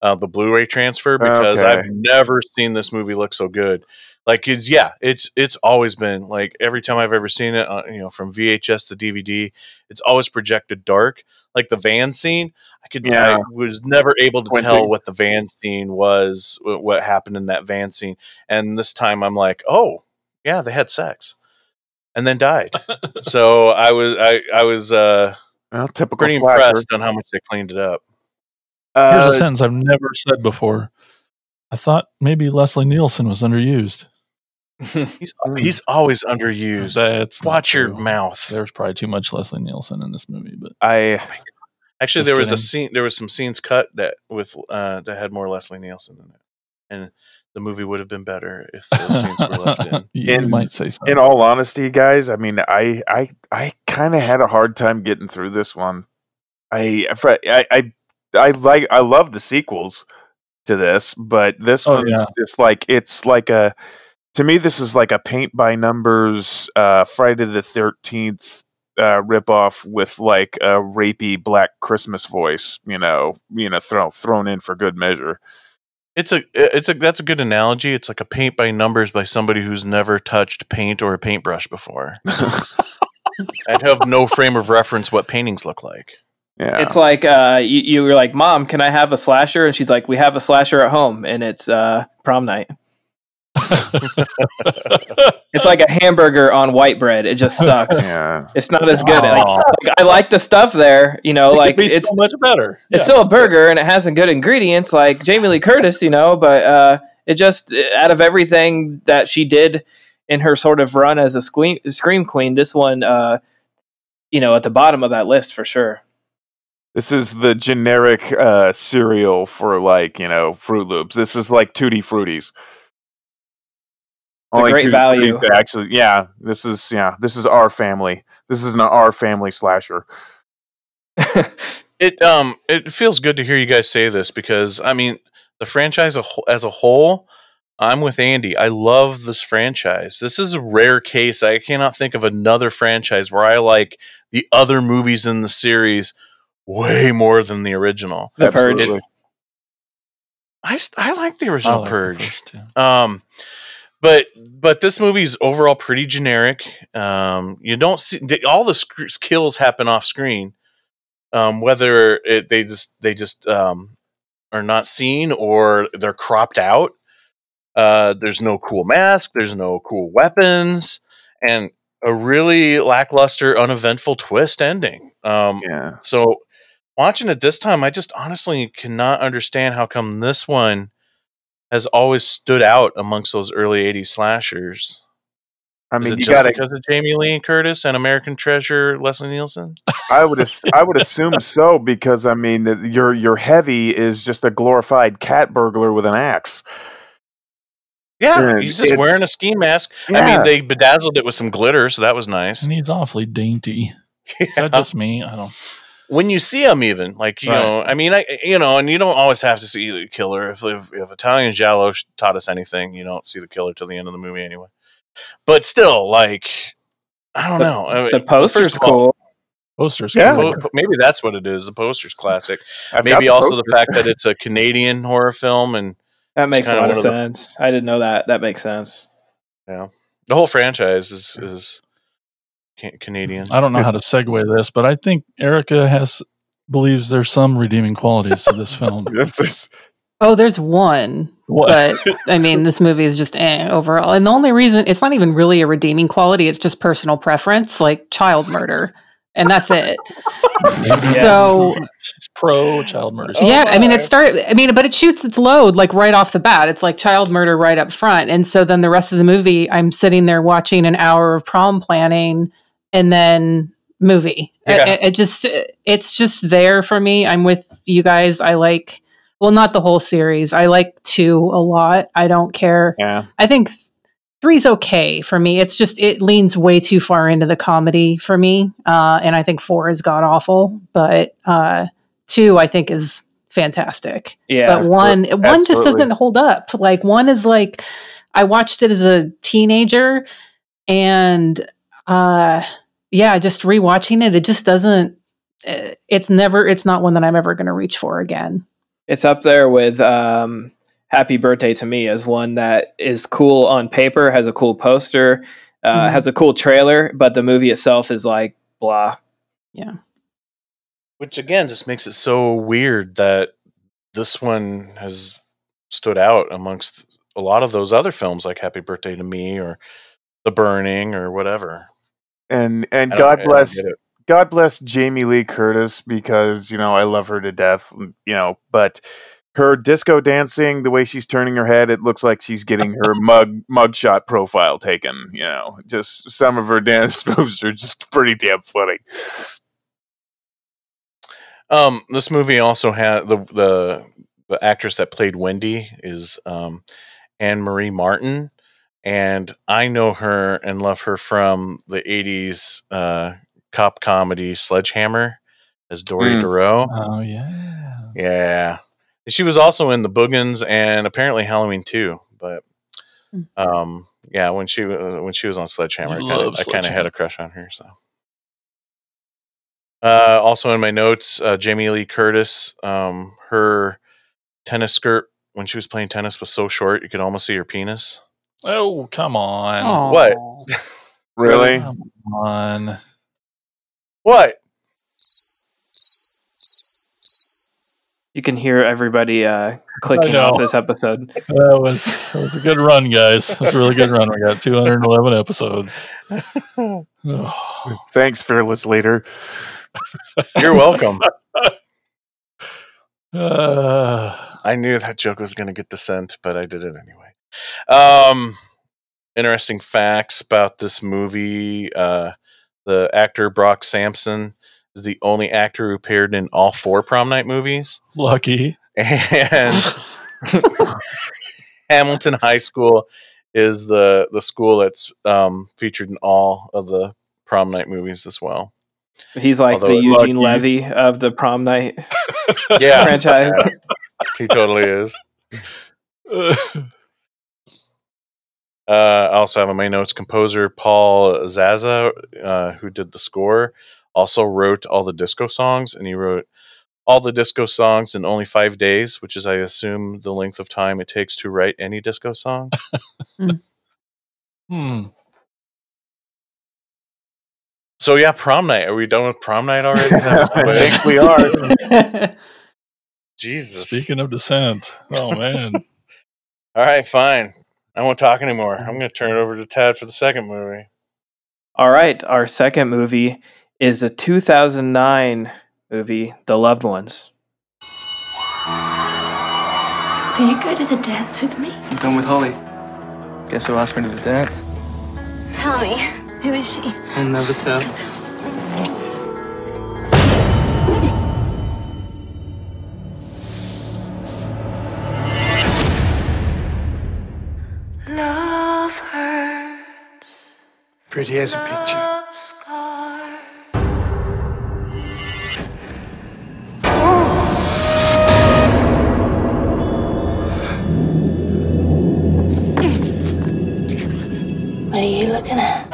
uh, the Blu-ray transfer because Okay. I've never seen this movie look so good. Like it's yeah, it's it's always been like every time I've ever seen it, uh, you know, from VHS to DVD, it's always projected dark. Like the van scene, I could Yeah. I was never able to Squinting. tell what the van scene was, what happened in that van scene. And this time I'm like, oh, yeah, they had sex and then died. so I was I I was uh Well, typical pretty slasher. impressed on how much they cleaned it up. Here's Uh, a sentence I've never said before. I thought maybe Leslie Nielsen was underused. He's he's always underused. That's Watch your true. mouth. There's probably too much Leslie Nielsen in this movie, but I Actually, Just there was a scene. There was some scenes cut that with uh, that had more Leslie Nielsen in it, and the movie would have been better if those scenes were left in. you In- might say so. in all honesty, guys, I mean, I I I kind of had a hard time getting through this one. I I I I like I love the sequels to this, but this Oh, one's yeah. just like it's like a to me this is like a paint by numbers uh Friday the 13th uh ripoff with like a rapey black Christmas voice, you know, you know, thrown thrown in for good measure. It's a it's a that's a good analogy. It's like a paint by numbers by somebody who's never touched paint or a paintbrush before. I'd have no frame of reference what paintings look like. Yeah. It's like uh, you, you were like, "Mom, can I have a slasher?" And she's like, "We have a slasher at home, and it's uh, prom night." It's like a hamburger on white bread. It just sucks. yeah. It's not as good. Like, like, I like the stuff there, you know. It could like be it's so much better. it's Yeah. still a burger and it has some good ingredients, like Jamie Lee Curtis, you know. But uh, it just out of everything that she did in her sort of run as a scream, scream queen, this one, uh, you know, at the bottom of that list for sure. This is the generic uh, cereal for like you know Froot Loops. This is like Tooty Frooties. The great value. Actually, yeah. This is yeah. This is our family. This is an our family slasher. It um it feels good to hear you guys say this because I mean the franchise as a whole. I'm with Andy. I love this franchise. This is a rare case. I cannot think of another franchise where I like the other movies in the series way more than the original. The Purge. I I like the I original like the Purge. first two. Um, but but this movie is overall pretty generic. Um, you don't see all the sc- kills happen off screen. Um, whether it, they just they just um, are not seen or they're cropped out. Uh, there's no cool mask. There's no cool weapons, and a really lackluster, uneventful twist ending. Um, Yeah. so watching it this time, I just honestly cannot understand how come this one has always stood out amongst those early 80s slashers. I Is mean, it you just got to. because of Jamie Lee Curtis and American Treasure Leslie Nielsen? I would. As- I would assume so because I mean, your your heavy is just a glorified cat burglar with an axe. Yeah, Yeah, he's just wearing a ski mask. I mean, they bedazzled it with some glitter, so that was nice. And he's awfully dainty. Is that just me? I don't. When you see him even like you Right. know i mean i you know and you don't always have to see the killer if if, if italian giallo taught us anything you don't see the killer till the end of the movie anyway but still like i don't know I mean, The poster's all, cool. Posters. Yeah. cool. po- maybe that's what it is the poster's classic I've maybe the also the fact that it's a canadian horror film and That makes a lot of one of the- sense. I didn't know that. That makes sense. Yeah the whole franchise is is ca- canadian I don't know how to segue this, but I think Erica has believes there's some redeeming qualities to this film. This is Oh, there's one, What? but I mean, this movie is just eh, overall. And the only reason it's not even really a redeeming quality; it's just personal preference, like child murder, and that's it. So She's pro child murder. yeah, I mean, it started. I mean, but it shoots its load like right off the bat. It's like child murder right up front, and so then the rest of the movie, I'm sitting there watching an hour of prom planning, and then movie. It- Yeah. It, it just, it's just there for me. I'm with you guys. I like, well, not the whole series. I like two a lot. I don't care. yeah. I think three's okay for me. It's just it leans way too far into the comedy for me, uh, and I think four is god awful. But uh, two, I think, is fantastic. Yeah. but one one just doesn't hold up. Like one is like I watched it as a teenager, and uh, yeah, just rewatching it, it just doesn't. uh, It's never. It's not one that I'm ever going to reach for again. It's up there with um, Happy Birthday to Me as one that is cool on paper, has a cool poster, uh, Mhm. has a cool trailer, but the movie itself is like blah. Yeah. Which again just makes it so weird that this one has stood out amongst a lot of those other films like Happy Birthday to Me or The Burning or whatever. And and God bless. God bless Jamie Lee Curtis because you know I love her to death. You know, but her disco dancing, the way she's turning her head, it looks like she's getting her mug mugshot profile taken. You know, just some of her dance moves are just pretty damn funny. Um, this movie also had the the the actress that played Wendy is um, Anne Marie Martin, and I know her and love her from the '80s uh, cop comedy Sledgehammer as Dori Mm. Doreau. Oh yeah. Yeah, she was also in the Boogens and apparently Halloween too. But Mm. um, yeah, when she wa- when she was on Sledgehammer, I kinda- love I kind of had a crush on her. So. Uh, also in my notes, uh, Jamie Lee Curtis, um, her tennis skirt when she was playing tennis was so short you could almost see her penis. Oh come on. What? Really? Come on. What? You can hear everybody uh, clicking off this episode. That was that was a good run, guys. That was a really good run. We got 211 episodes. Oh. Thanks, fearless leader. You're welcome. Uh, I knew that joke was going to get the scent, but I did it anyway. Um, interesting facts about this movie: uh, the actor Brock Simpson is the only actor who appeared in all four prom night movies, lucky. and Hamilton High School is the the school that's um, featured in all of the prom night movies as well. He's like Although the Eugene lucky. Levy of the prom night Yeah, franchise. yeah, he totally is. Uh, I also have in my notes composer Paul Zaza, uh, who did the score, also wrote all the disco songs, and he wrote all the disco songs in only five days, which is, I assume, the length of time it takes to write any disco song. Hmm. so yeah, prom night. Are we done with prom night already? I think we are. Jesus. Speaking of descent, oh man, All right, fine. I won't talk anymore. Mm. I'm going to turn it over to Tad for the second movie. All right, our second movie is a 2009 movie, The Loved Ones. Will you go to the dance with me? I'm done with Holly. Guess who asked me to the dance? Tell me, who is she? I'll never tell. Pretty as a picture. What are you looking at?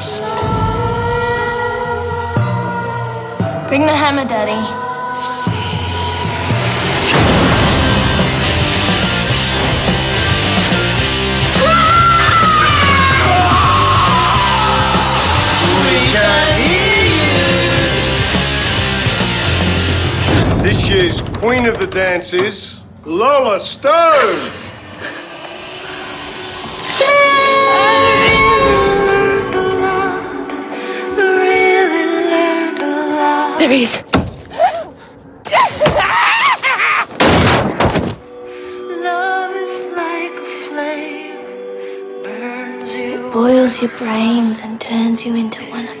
Bring the hammer, Daddy. This year's Queen of the Dances, Lola Stone. There he is. Like a flame. It boils your brains and turns you into one of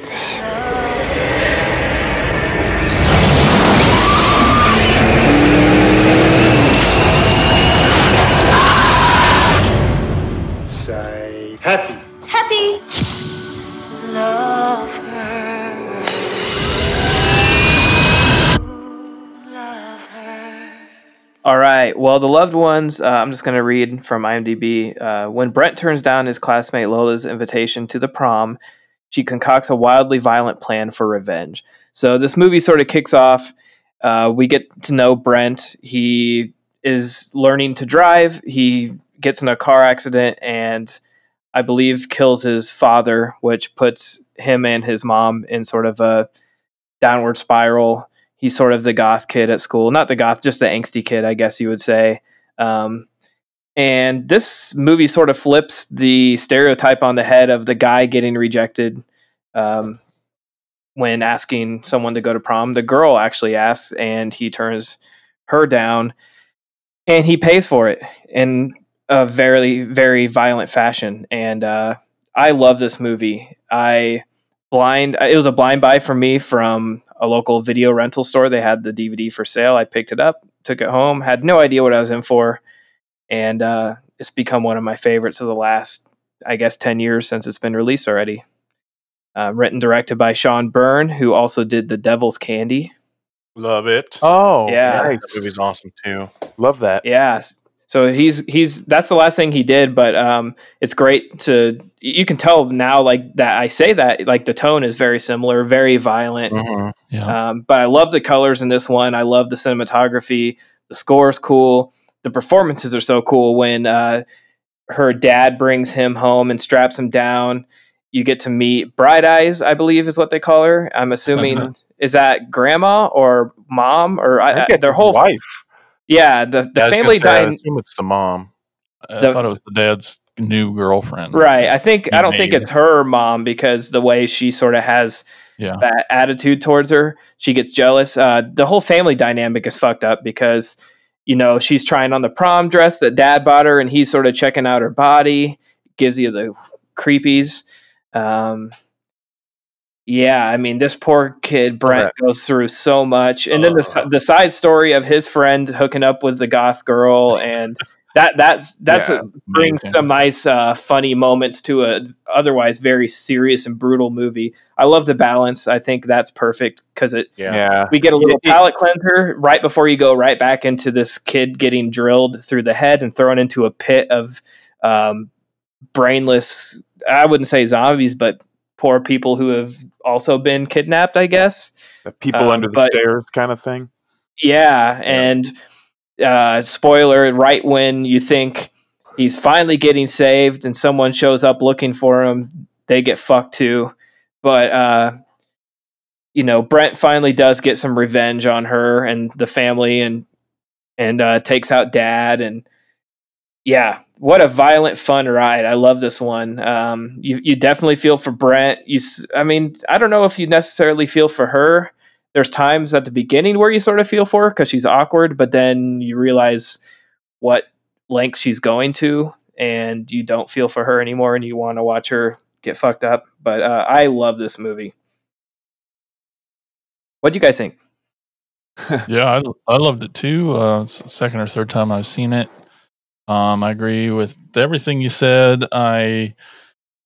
right. Well, the loved ones. Uh, I'm just going to read from IMDb. Uh, when Brent turns down his classmate Lola's invitation to the prom, she concocts a wildly violent plan for revenge. So this movie sort of kicks off. Uh, we get to know Brent. He is learning to drive. He gets in a car accident and I believe kills his father, which puts him and his mom in sort of a downward spiral. He's sort of the goth kid at school, not the goth, just the angsty kid, I guess you would say. Um, and this movie sort of flips the stereotype on the head of the guy getting rejected um, when asking someone to go to prom. The girl actually asks, and he turns her down, and he pays for it in a very, very violent fashion. And uh, I love this movie. I blind. It was a blind buy for me from a local video rental store. They had the DVD for sale. I picked it up, took it home, had no idea what I was in for, and uh, it's become one of my favorites of the last, I guess, ten years since it's been released already. Uh, written directed by Sean Byrne, who also did The Devil's Candy. Love it. Oh, Yeah. nice. That movie's awesome too. Love that. Yeah. So he's he's that's the last thing he did, but um, it's great to you can tell now like that I say that like the tone is very similar, very violent. Mhm. Yeah. Um, but I love the colors in this one. I love the cinematography. The score is cool. The performances are so cool when uh, her dad brings him home and straps him down. You get to meet Bright Eyes, I believe is what they call her. I'm assuming is that grandma or mom or I, I I- their whole wife. Yeah the, the Yeah, I was gonna family say, I assume it's the mom. I the- thought it was the dad's new girlfriend. right. I think I don't think it's her mom because the way she sort of has Yeah. that attitude towards her. She gets jealous. Uh, the whole family dynamic is fucked up because, you know, she's trying on the prom dress that dad bought her and he's sort of checking out her body, gives you the creepies. Um, yeah, I mean, this poor kid, Brent, goes through so much. And then the, the side story of his friend hooking up with the goth girl and that that's that's Yeah, a, brings amazing. some nice uh, funny moments to a otherwise very serious and brutal movie. I love the balance. I think that's perfect because it Yeah. Yeah. we get a little It- it- palate cleanser right before you go right back into this kid getting drilled through the head and thrown into a pit of um, brainless. I wouldn't say zombies, but poor people who have also been kidnapped. I guess. The people Um, under the but- stairs kind of thing. Yeah, and uh, spoiler: right when you think he's finally getting saved, and someone shows up looking for him, they get fucked too. But uh, you know, Brent finally does get some revenge on her and the family, and and uh, takes out Dad. And yeah, what a violent, fun ride! I love this one. Um, you you definitely feel for Brent. You, I mean, I don't know if you necessarily feel for her there's times at the beginning where you sort of feel for her because she's awkward, but then you realize what length she's going to, and you don't feel for her anymore, and you want to watch her get fucked up. But uh, I love this movie. What do you guys think? yeah, I, I loved it too. Uh, second or third time I've seen it. Um, I agree with everything you said. I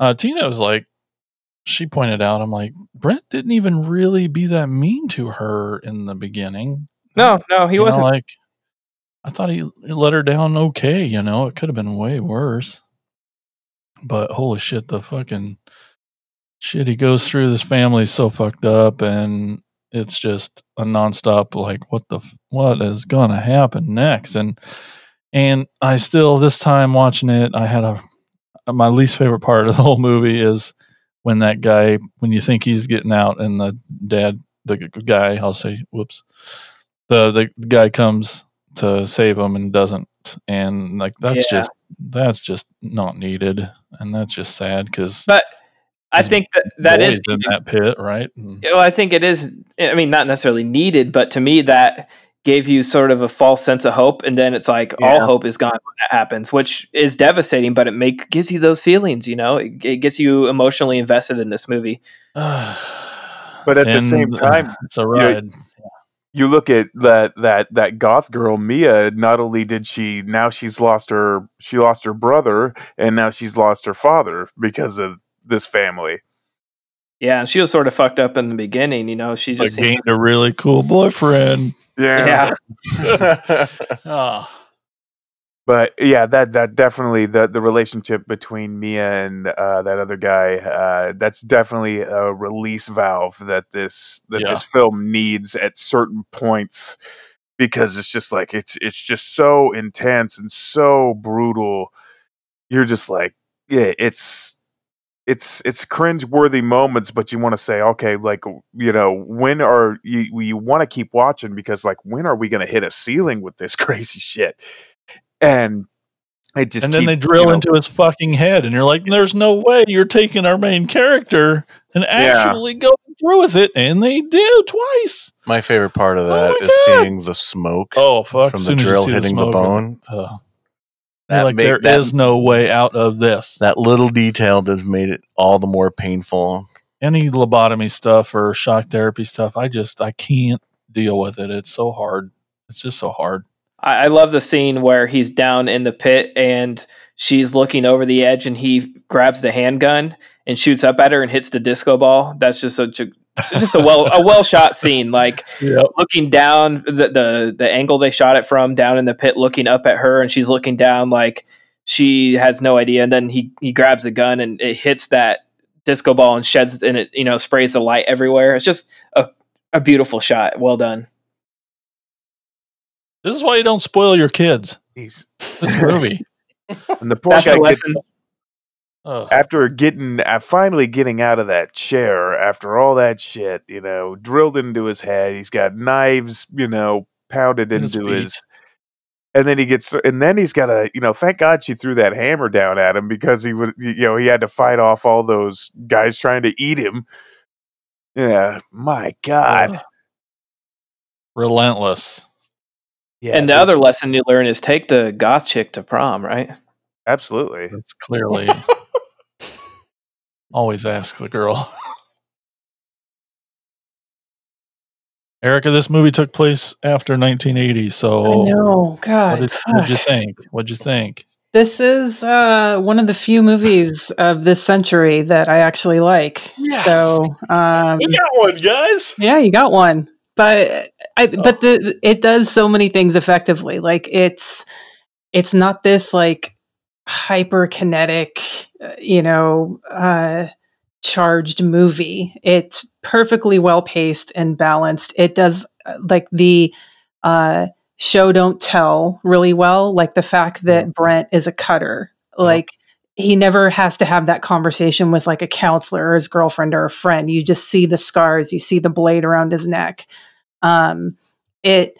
uh, Tina was like, she pointed out, I'm like, Brent didn't even really be that mean to her in the beginning. No, no, he You wasn't. like. I thought he, he let her down okay. You know, it could have been way worse. But holy shit, the fucking shit he goes through. This family's so fucked up, and it's just a nonstop. Like, what the what is gonna happen next? And and I still this time watching it, I had a my least favorite part of the whole movie is when that guy when you think he's getting out and the dad the guy I'll say whoops the the guy comes to save him and doesn't and like that's Yeah. just that's just not needed and that's just sad because But I think that that is in that pit right And- Well, I think it is. I mean, not necessarily needed, but to me, that gave you sort of a false sense of hope, and then it's like all hope is gone when that happens, which is devastating. But it make gives you those feelings, you know. It, it gets you emotionally invested in this movie. But at the And, same uh, time, it's a you know, ride you look at that that that goth girl Mia. Not only did she now she's lost her she lost her brother, and now she's lost her father because of this family. Yeah, and she was sort of fucked up in the beginning. You know, she just seemed- gained a really cool boyfriend. Yeah. Oh, but yeah, that that definitely the the relationship between Mia and uh, that other guy. Uh, that's definitely a release valve that this that Yeah. this film needs at certain points because it's just like it's it's just so intense and so brutal. You're just like, yeah, it's it's it's cringe worthy moments, but you want to say, okay, like you know, when are you you want to keep watching because like when are we going to hit a ceiling with this crazy shit? And it just and then keep, they you drill know- into his fucking head, and you're like, "There's no way you're taking our main character and actually going through with it," and they do twice. My favorite part of Oh that my is God. seeing the smoke Oh fuck! from the soon as you drill hitting the, smoke, bone. uh, That like made- there is that- no way out of this. That little detail just made it all the more painful. Any lobotomy stuff or shock therapy stuff, I just I can't deal with it. It's so hard. It's just so hard. I, I love the scene where he's down in the pit and she's looking over the edge and he grabs the handgun and shoots up at her and hits the disco ball. That's just such a it's just a well a well shot scene. Like Yep. looking down the, the the angle they shot it from down in the pit, looking up at her and she's looking down like she has no idea. And then he he grabs a gun and it hits that disco ball and sheds and it you know sprays the light everywhere. It's just a a beautiful shot. Well done. This is why you don't spoil your kids. He's This movie. and the poor That's guy the gets lesson. Ugh. after getting uh, finally getting out of that chair after all that shit, you know, drilled into his head. He's got knives, you know, pounded In into feet. his. And then he gets, and then he's got a you know, thank God she threw that hammer down at him because he would, you know, he had to fight off all those guys trying to eat him. Yeah, my God. Ugh. Relentless. Yeah, and the other lesson you learn is take the goth chick to prom, right? absolutely. That's clearly always ask the girl. Erica, this movie took place after 1980, so I know. what God. did, what'd you think? What'd you think? This is uh, one of the few movies of this century that I actually like. So, um, You got one, guys. yeah, you got one. But I, but the it does so many things effectively. Like it's it's not this like hyper kinetic, uh, you know, uh, charged movie. It's perfectly well paced and balanced. It does uh, like the uh, show don't tell really well. Like the fact that Brent is a cutter, like he never has to have that conversation with like a counselor or his girlfriend or a friend. You just see the scars, you see the blade around his neck. Um, it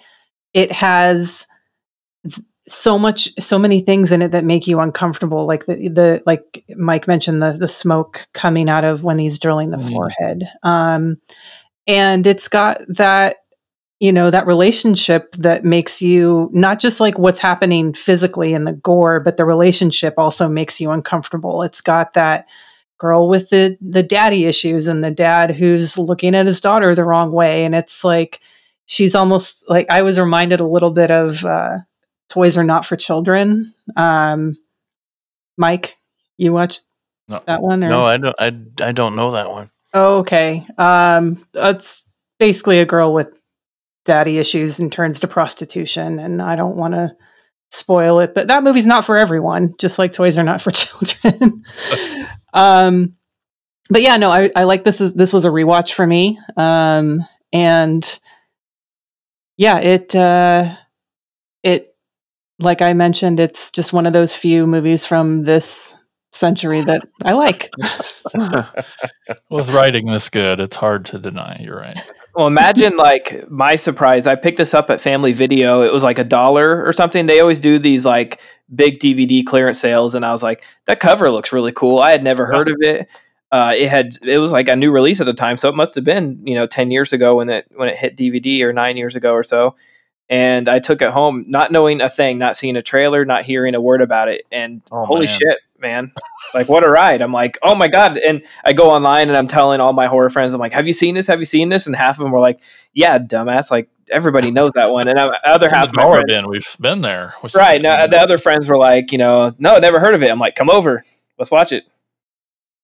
it has so much so many things in it that make you uncomfortable like the the like mike mentioned the the smoke coming out of when he's drilling the Mm. forehead. Um and it's got that you know that relationship that makes you not just like what's happening physically in the gore but the relationship also makes you uncomfortable. It's got that girl with the the daddy issues and the dad who's looking at his daughter the wrong way. And it's like she's almost like i was reminded a little bit of uh toys are not for children um mike you watched No. that one or No, I don't. I, I don't know that one. Oh, okay. Um, it's basically a girl with daddy issues and turns to prostitution, and I don't want to spoil it, but that movie's not for everyone. Just like toys are not for children. um, but yeah, no, I, I like this. Is this was a rewatch for me, um, and yeah, it uh, it like I mentioned, it's just one of those few movies from this century that I like. With writing this good, it's hard to deny. You're right. Well, imagine like my surprise. I picked this up at Family Video. It was like a dollar or something. They always do these like big DVD clearance sales, and I was like, that cover looks really cool. I had never heard of it. Uh, it had it was like a new release at the time, so it must have been you know ten years ago when it when it hit DVD or nine years ago or so. And I took it home, not knowing a thing, not seeing a trailer, not hearing a word about it, and Oh, holy man. shit, man! Like what a ride! I'm like, oh my god! And I go online and I'm telling all my horror friends, I'm like, have you seen this? Have you seen this? And half of them were like, yeah, dumbass. Like everybody knows that one. And I, other It's in half, the of my friends- bin. We've been there. We've right? it. No, the other friends were like, you know, no, never heard of it. I'm like, come over, let's watch it.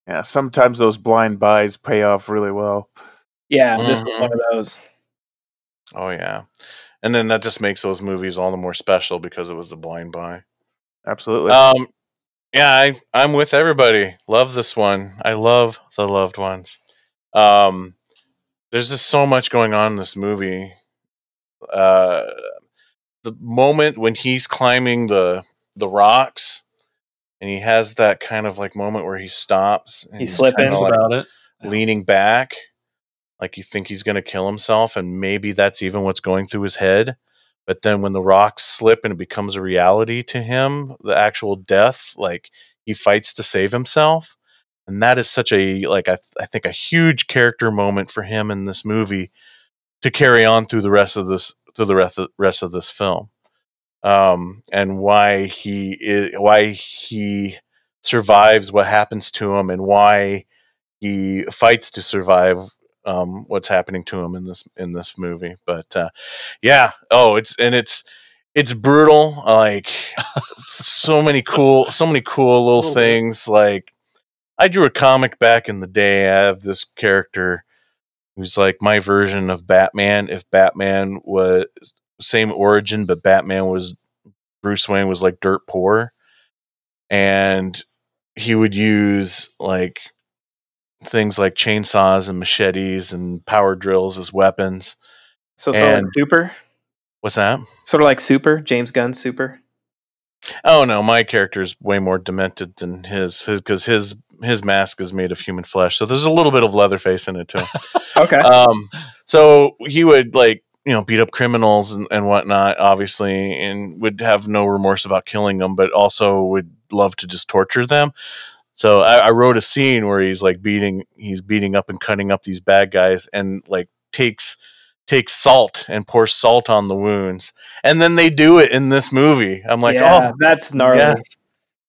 Yeah, sometimes those blind buys pay off really well. Yeah, this was Mhm. one of those. Oh yeah, and then that just makes those movies all the more special because it was a blind buy. Absolutely. Um, yeah, I I'm with everybody. Love this one. I love the loved ones. Um, there's just so much going on in this movie. Uh, the moment when he's climbing the the rocks, and he has that kind of like moment where he stops. And He's slipping. kinda, like, about it. leaning back, like you think he's going to kill himself, and maybe that's even what's going through his head. But then when the rocks slip and it becomes a reality to him, the actual death, like he fights to save himself. And that is such a, like, I, I think a huge character moment for him in this movie to carry on through the rest of this, through the rest of, rest of this film. Um, and why he is, why he survives what happens to him and why he fights to survive um, what's happening to him in this in this movie. But uh, yeah, oh, it's and it's it's brutal. Like so many cool, so many cool little things. Like I drew a comic back in the day. I have this character who's like my version of Batman. If Batman was same origin, but Batman was Bruce Wayne was like dirt poor, and he would use like things like chainsaws and machetes and power drills as weapons. So sort of And- like Super, What's that? sort of like Super, James Gunn Super. Oh no, my character is way more demented than his his because his his mask is made of human flesh, so there's a little bit of Leatherface in it too. Okay. um, so he would like you know beat up criminals and, and whatnot, obviously, and would have no remorse about killing them, but also would love to just torture them. So I, I wrote a scene where he's like beating, he's beating up and cutting up these bad guys, and like takes takes salt and pours salt on the wounds, and then they do it in this movie. I'm like, yeah, oh, that's gnarly. Yes.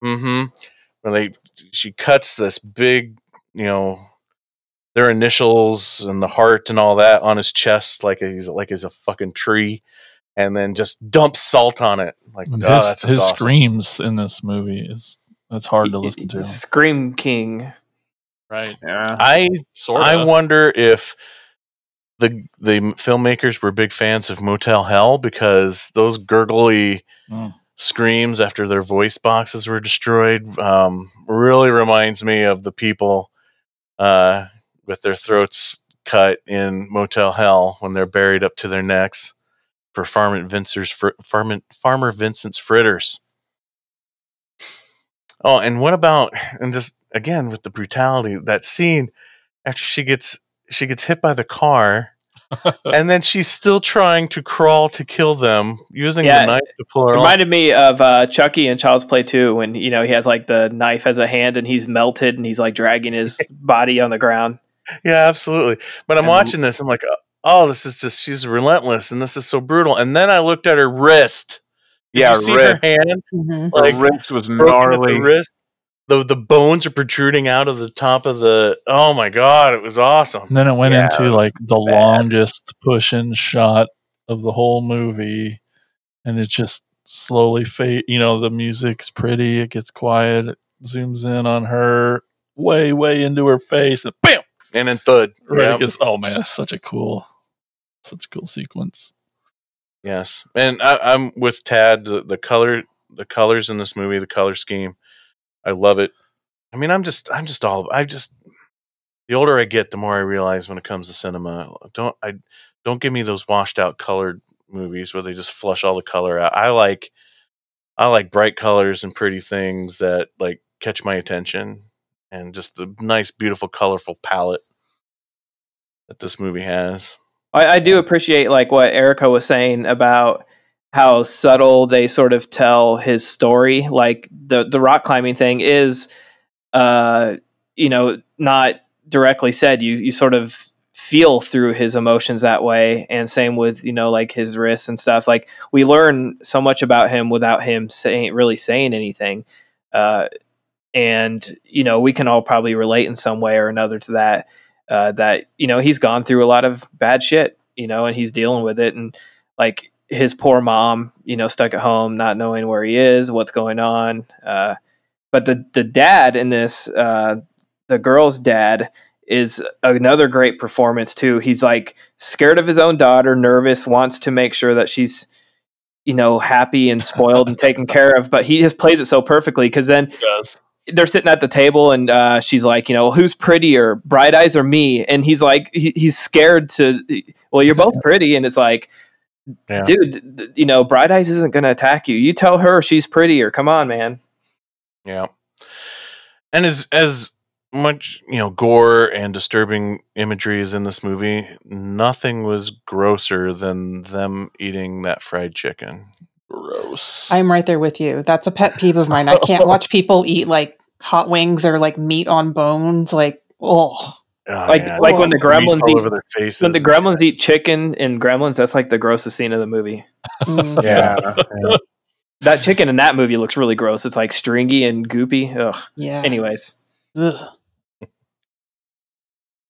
Mm-hmm. When they she cuts this big, you know, their initials and the heart and all that on his chest like he's like he's a fucking tree, and then just dumps salt on it. Like, And oh, his that's his awesome. screams in this movie is that's hard to listen to. Scream King. Right. Yeah. I Sort I of. wonder if the the filmmakers were big fans of Motel Hell because those gurgly Mm. screams after their voice boxes were destroyed um, really reminds me of the people uh, with their throats cut in Motel Hell when they're buried up to their necks for Farmer Vincent's fr- Farmer, Farmer Vincent's fritters. Oh, and what about and just again with the brutality that scene after she gets she gets hit by the car and then she's still trying to crawl to kill them using Yeah, the knife to pull her It off. reminded me of uh, Chucky in Child's Play 2 when you know he has like the knife as a hand and he's melted and he's like dragging his body on the ground. Yeah, absolutely. But I'm And- watching this. I'm like, oh, this is just she's relentless, and this is so brutal. And then I looked at her wrist. Did Yeah, you see wrist. her hand? Mhm. Her Like wrist was gnarly. the wrist. The the bones are protruding out of the top of the. Oh my god, it was awesome. And then it went Yeah, into was like the bad. longest push in shot of the whole movie. And it just slowly fade. You know, the music's pretty. It gets quiet. It zooms in on her way, way into her face. And bam! And then thud. Right. Yep. gets- oh, man. It's such a cool, such a cool sequence. Yes, and I, I'm with Tad. The, the color, the colors in this movie, the color scheme, I love it. I mean, I'm just, I'm just all, I just. The older I get, the more I realize when it comes to cinema. Don't I? Don't give me those washed out colored movies where they just flush all the color out. I like, I like bright colors and pretty things that like catch my attention, and just the nice, beautiful, colorful palette that this movie has. I, I do appreciate like what Erica was saying about how subtle they sort of tell his story. Like the the rock climbing thing is, uh, you know, not directly said. You you sort of feel through his emotions that way, and same with you know like his wrists and stuff. Like we learn so much about him without him saying really saying anything. Uh, and you know we can all probably relate in some way or another to that uh, that you know he's gone through a lot of bad shit you know and he's dealing with it and like his poor mom you know stuck at home not knowing where he is what's going on uh, but the the dad in this uh, the girl's dad is another great performance too. He's like scared of his own daughter, nervous, wants to make sure that she's you know happy and spoiled and taken care of, but he just plays it so perfectly because then. They're sitting at the table and uh, she's like, you know, who's prettier, Bright Eyes or me? And he's like, he, he's scared to. Well, you're both pretty, and it's like, Yeah. dude, th- you know, Bright Eyes isn't going to attack you. You tell her she's prettier. Come on, man. Yeah. And as as much, you know, gore and disturbing imagery is in this movie, nothing was grosser than them eating that fried chicken. Gross. I'm right there with you. That's a pet peeve of mine. I can't watch people eat like hot wings or like meat on bones. Like, oh, Oh, Like yeah, like when the grease gremlins eat over their faces. when the and gremlins eat chicken in Gremlins. That's like the grossest scene of the movie. mm. Yeah. yeah. That chicken in that movie looks really gross. It's like stringy and goopy. Ugh. yeah. Anyways, Ugh.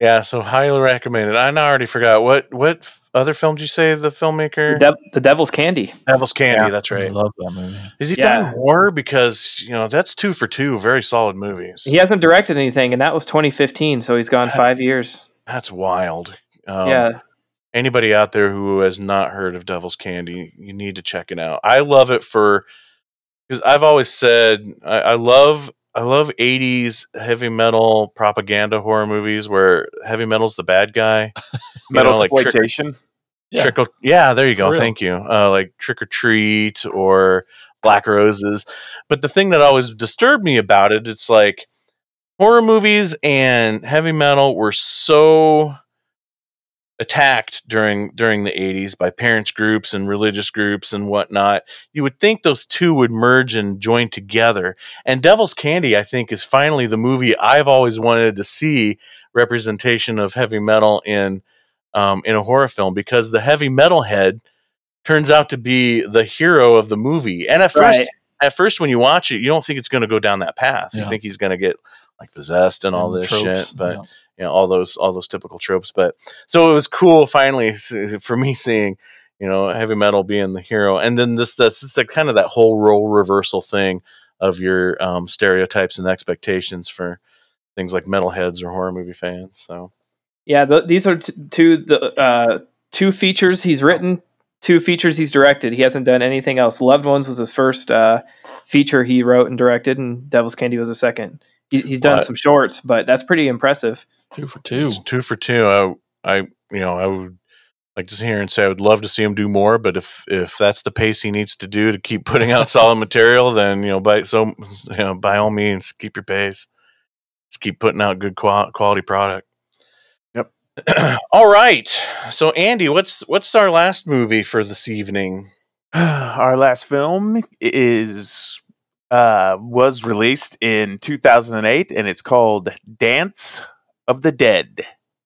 Yeah, so highly recommended. I already forgot what what other film did you say the filmmaker? the, Dev- the Devil's Candy. Devil's Candy. Yeah. That's right. I love that movie. Is he Yeah. done more? Because you know that's two for two, very solid movies. He hasn't directed anything, and that was 2015. So he's gone five years. That's wild. Um, yeah, anybody out there who has not heard of Devil's Candy, you need to check it out. I love it for because I've always said I, I love I love '80s heavy metal propaganda horror movies where heavy metal's the bad guy. Metal know, like trick, exploitation. Yeah. trick or, yeah, there you go. Thank you. Uh, like Trick or Treat or Black Roses. But the thing that always disturbed me about it, it's like horror movies and heavy metal were so attacked during during the 80s by parents groups and religious groups and whatnot you would think those two would merge and join together. And devil's candy i think is finally the movie i've always wanted to see representation of heavy metal in um, in a horror film because the heavy metal head turns out to be the hero of the movie. And at first at first when you watch it you don't think it's going to go down that path. You think he's going to get like possessed and all this tropes, shit but yeah. You know all those all those typical tropes but so it was cool finally for me seeing you know heavy metal being the hero and then this that's it's like kind of that whole role reversal thing of your um, stereotypes and expectations for things like metalheads or horror movie fans so yeah. The, these are t- two the uh, two features he's written, two features he's directed. He hasn't done anything else. Loved Ones was his first uh, feature he wrote and directed, and Devil's Candy was a second. He, he's done What? some shorts, but that's pretty impressive. Two for two. it's two for two. I, I you know i would like to sit here and say i would love to see him do more but if if that's the pace he needs to do to keep putting out solid material then you know by so you know by all means keep your pace. Just keep putting out good quality product. Yep. all right. So andy what's what's our last movie for this evening? Our last film is uh was released in 2008 and it's called Dance of the Dead.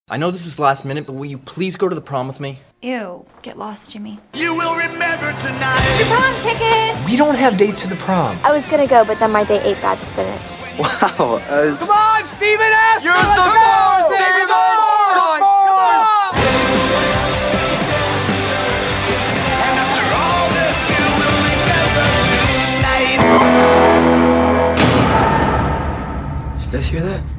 I know this is last minute, but will you please go to the prom with me? Ew, get lost, Jimmy. You will remember tonight. Your prom ticket. We don't have dates to the prom. I was gonna go, but then my date ate bad spinach. Wow. Uh, Come on, Steven S. Use the force, Steven. Come on. And after all this, you will remember tonight. you guys hear that?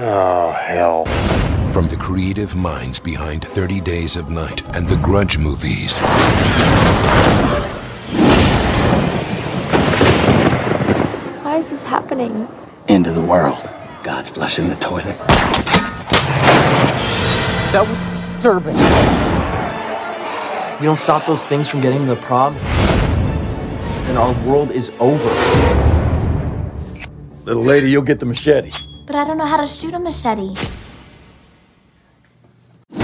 Oh, hell. From the creative minds behind 30 Days of Night and the Grudge movies. Why is this happening? End of the world. God's flushing the toilet. That was disturbing. If we don't stop those things from getting to the prom, then our world is over. Little lady, you'll get the machete. But I don't know how to shoot a machete. All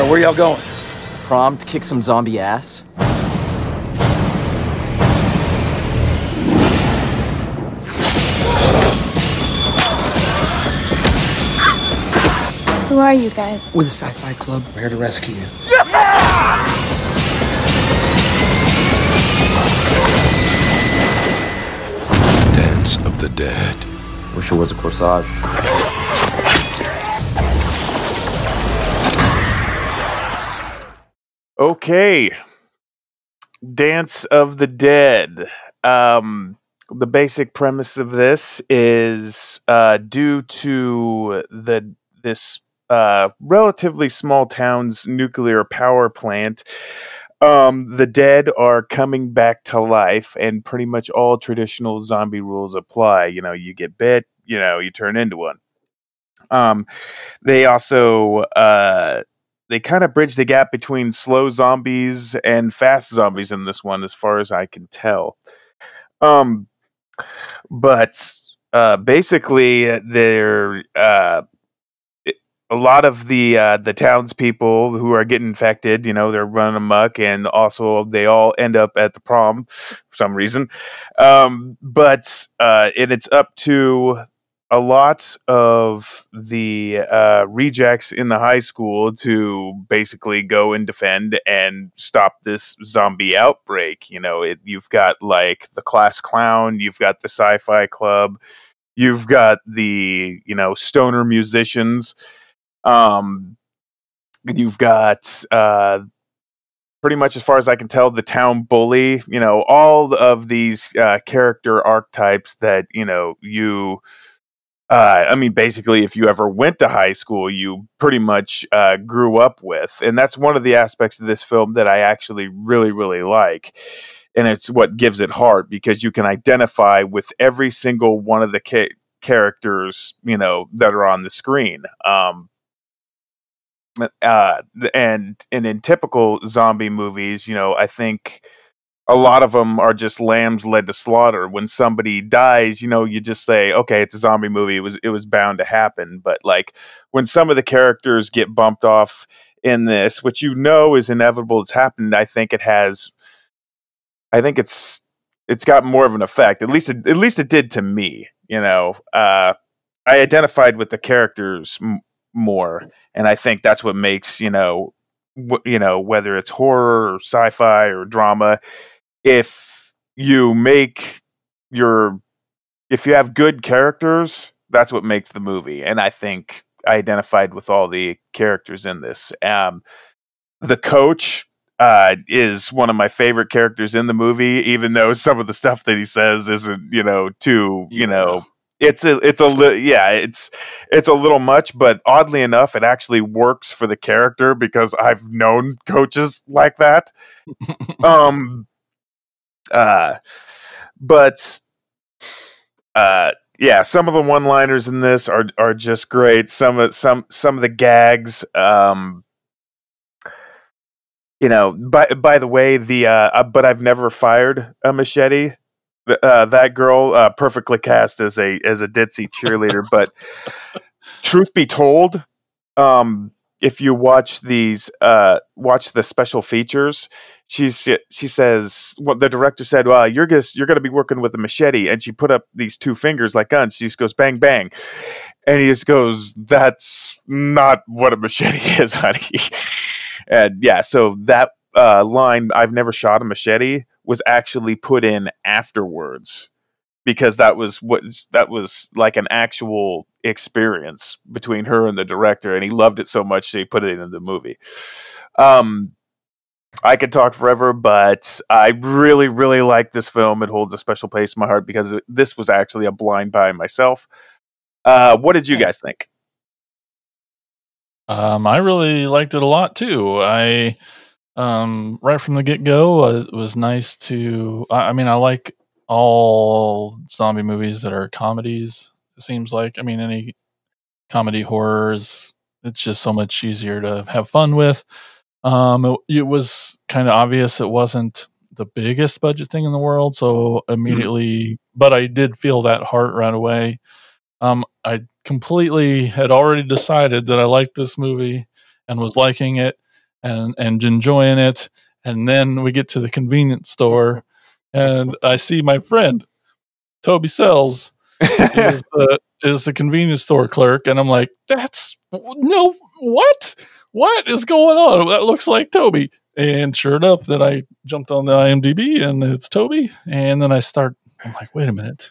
right, where y'all going? To the prom to kick some zombie ass. Who are you guys? We're the sci-fi club, we're here to rescue you. Dance Dead. Wish it was a corsage. Okay. Dance of the Dead. Um, the basic premise of this is uh, due to the this uh, relatively small town's nuclear power plant. Um, the dead are coming back to life, and pretty much all traditional zombie rules apply. You know, you get bit, you know, you turn into one. Um, they also uh, they kind of bridge the gap between slow zombies and fast zombies in this one, as far as I can tell. Um, but uh, basically, they're uh, a lot of the uh, the townspeople who are getting infected. You know, they're running amok, and also they all end up at the prom for some reason. Um, but uh, and it's up to a lot of the uh, rejects in the high school to basically go and defend and stop this zombie outbreak. You know, it, you've got like the class clown, you've got the sci-fi club, you've got the you know stoner musicians, um, you've got uh, pretty much as far as I can tell, the town bully. You know, all of these uh, character archetypes that you know you uh, I mean, basically, if you ever went to high school, you pretty much uh, grew up with. And that's one of the aspects of this film that I actually really, really like. And it's what gives it heart because you can identify with every single one of the ca- characters, you know, that are on the screen. Um, uh, and and in typical zombie movies, you know, I think a lot of them are just lambs led to slaughter. When somebody dies, you know, you just say, "Okay, it's a zombie movie. It was it was bound to happen." But like when some of the characters get bumped off in this, which you know is inevitable, it's happened. I think it has. I think it's it's got more of an effect. At least it, at least it did to me. You know, uh, I identified with the characters m- more, and I think that's what makes you know, wh- you know, whether it's horror or sci-fi or drama, if you make your if you have good characters, that's what makes the movie. And I think I identified with all the characters in this. Um, the coach uh, is one of my favorite characters in the movie, even though some of the stuff that he says isn't, you know, too, you know, it's a, it's a, li- yeah, it's, it's a little much, but oddly enough, it actually works for the character because I've known coaches like that. um, uh, but, uh, yeah, some of the one-liners in this are are just great. Some of some some of the gags, um, you know. By by the way, the uh, uh, but I've never fired a machete. Uh, that girl, uh, perfectly cast as a as a ditzy cheerleader. but truth be told, um, if you watch these, uh, watch the special features, she's she says what the director said. Well, you're just you're going to be working with a machete, and she put up these two fingers like guns. She just goes bang bang, and he just goes, "That's not what a machete is, honey." and yeah, so that uh, line, "I've never shot a machete," was actually put in afterwards because that was what that was like an actual experience between her and the director, and he loved it so much that he put it in the movie. Um, I could talk forever, but I really, really like this film. It holds a special place in my heart because this was actually a blind buy myself. Uh, what did you guys think? Um, I really liked it a lot too. I um, right from the get go, uh, it was nice to. I, I mean, I like all zombie movies that are comedies. It seems like. I mean, any comedy horrors, it's just so much easier to have fun with. Um, it, it was kind of obvious it wasn't the biggest budget thing in the world, so immediately, but I did feel that heart right away. Um, I completely had already decided that I liked this movie and was liking it and and enjoying it. And then we get to the convenience store, and I see my friend Toby Sells is the is the convenience store clerk, and I'm like, that's no what what is going on? That looks like Toby. And sure enough, then I jumped on the IMDb and it's Toby. And then I start, I'm like, wait a minute,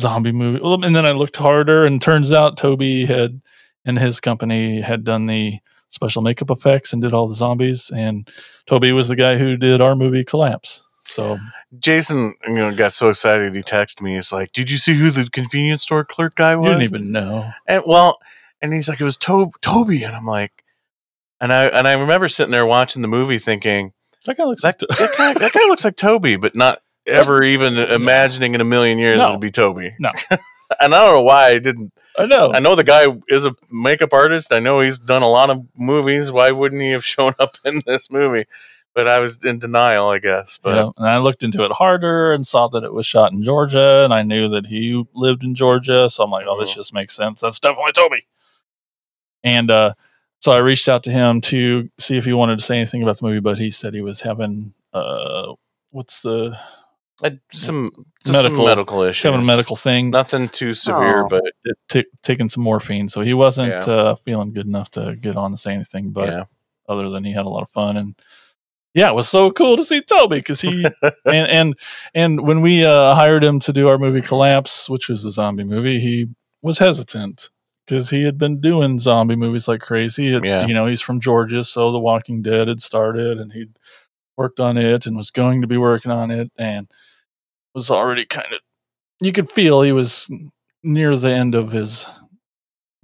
zombie movie. And then I looked harder, and turns out Toby had and his company had done the special makeup effects and did all the zombies. And Toby was the guy who did our movie Collapse. So Jason, you know, got so excited he texted me. He's like, "Did you see who the convenience store clerk guy you was?" didn't even know. And well, and he's like, "It was to- Toby," and I'm like, and I and I remember sitting there watching the movie, thinking that guy looks that, that, guy, that guy looks like Toby, but not ever even imagining in a million years No. it'd be Toby. No. and I don't know why I didn't. I know. I know the guy is a makeup artist. I know he's done a lot of movies. Why wouldn't he have shown up in this movie? But I was in denial, I guess. But Yeah, and I looked into it harder and saw that it was shot in Georgia, and I knew that he lived in Georgia, so I'm like, oh, this Mhm. just makes sense. That's definitely Toby. And uh, so I reached out to him to see if he wanted to say anything about the movie, but he said he was having uh, what's the uh, some just some medical issues. having a medical thing, Nothing too severe, Oh. but it- ta- taking some morphine, so he wasn't Yeah. uh, feeling good enough to get on to say anything. But yeah. other than he had a lot of fun and yeah, it was so cool to see Toby because he and and and when we uh, hired him to do our movie Collapse, which was the zombie movie, he was hesitant because he had been doing zombie movies like crazy. It- Yeah. You know, he's from Georgia, so The Walking Dead had started, and he'd worked on it and was going to be working on it, and was already kind of you could feel he was near the end of his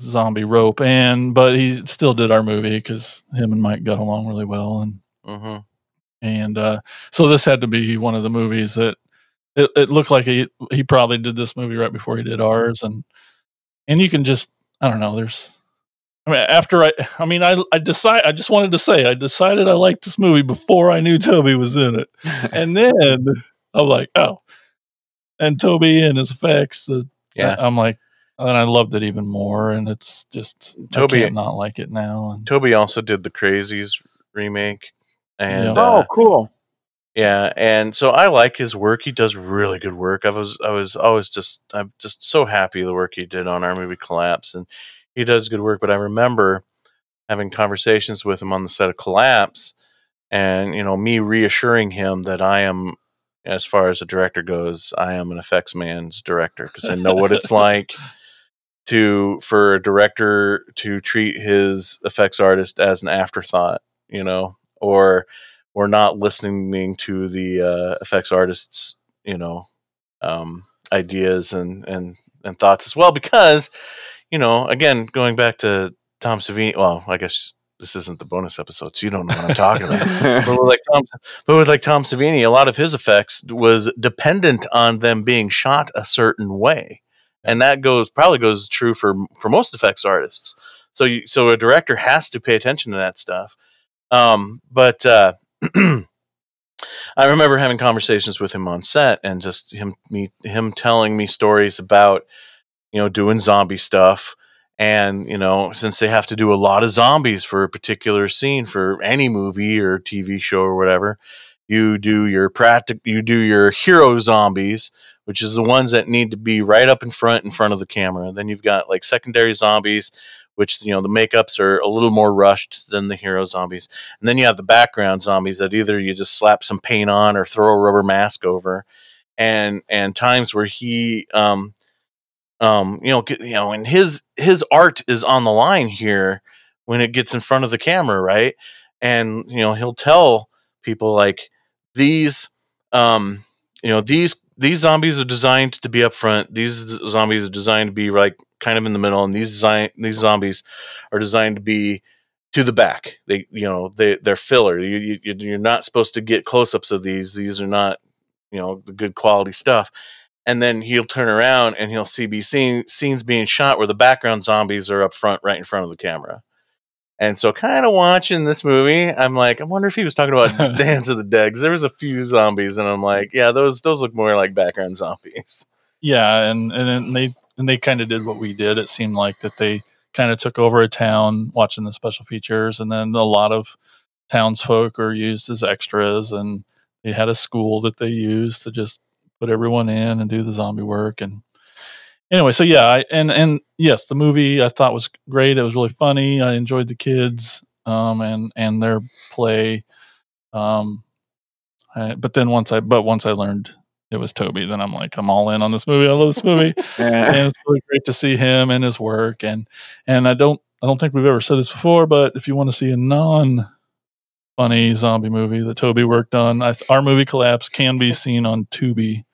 zombie rope and but he still did our movie because him and mike got along really well and hmm and uh, so this had to be one of the movies that it, it looked like he he probably did this movie right before he did ours, and and you can just I don't know. There's I mean after I I mean I I decide I just wanted to say I decided I liked this movie before I knew Toby was in it, and then I'm like oh, and Toby and his effects the Yeah. I'm like. And I loved it even more, and it's just Toby- I can't not like it now. And Toby also did the Crazies remake, and Yeah. oh, uh, cool. yeah, and so I like his work. He does really good work. I was I was always just I'm just so happy the work he did on our movie Collapse, and he does good work. But I remember having conversations with him on the set of Collapse, and you know me reassuring him that I am, as far as a director goes, I am an effects man's director because I know what it's like to for a director to treat his effects artist as an afterthought, you know, or or not listening to the uh, effects artists, you know, um, ideas and and and thoughts as well. Because, you know, again, going back to Tom Savini. Well, I guess this isn't the bonus episode, so you don't know what I'm talking about. but with like Tom, but with like Tom Savini, a lot of his effects was dependent on them being shot a certain way, and that goes probably goes true for for most effects artists. So you, so a director has to pay attention to that stuff. Um, but uh, I remember having conversations with him on set, and just him me him telling me stories about you know doing zombie stuff. And you know since they have to do a lot of zombies for a particular scene for any movie or tv show or whatever you do your practic you do your hero zombies which is the ones that need to be right up in front in front of the camera. Then you've got like secondary zombies which you know the makeups are a little more rushed than the hero zombies. And then you have the background zombies that either you just slap some paint on or throw a rubber mask over. And and times where he um um, you know, you know, and his his art is on the line here when it gets in front of the camera, right? And you know, he'll tell people like these, um, you know, these these zombies are designed to be up front. These zombies are designed to be like kind of in the middle, and these design these zombies are designed to be to the back. They, you know, they they're filler. You, you you- you're not supposed to get close ups of these. These are not, you know, the good quality stuff and then he'll turn around and he'll see be scene, scenes being shot where the background zombies are up front right in front of the camera. And so kind of watching this movie i'm like i wonder if he was talking about dance of the dead 'cause there was a few zombies and i'm like yeah those those look more like background zombies. Yeah and and then they and they kind of did what we did. It seemed like that they kind of took over a town watching the special features and then a lot of townsfolk are used as extras and they had a school that they used to just put everyone in and do the zombie work and anyway so yeah I, and and yes the movie i thought was great it was really funny i enjoyed the kids um and and their play um I, but then once i but once i learned it was toby then i'm like i'm all in on this movie i love this movie and it's really great to see him and his work and and i don't I don't think we've ever said this before, but if you want to see a non funny zombie movie that Toby worked on, I, our movie Collapse can be seen on Tubi,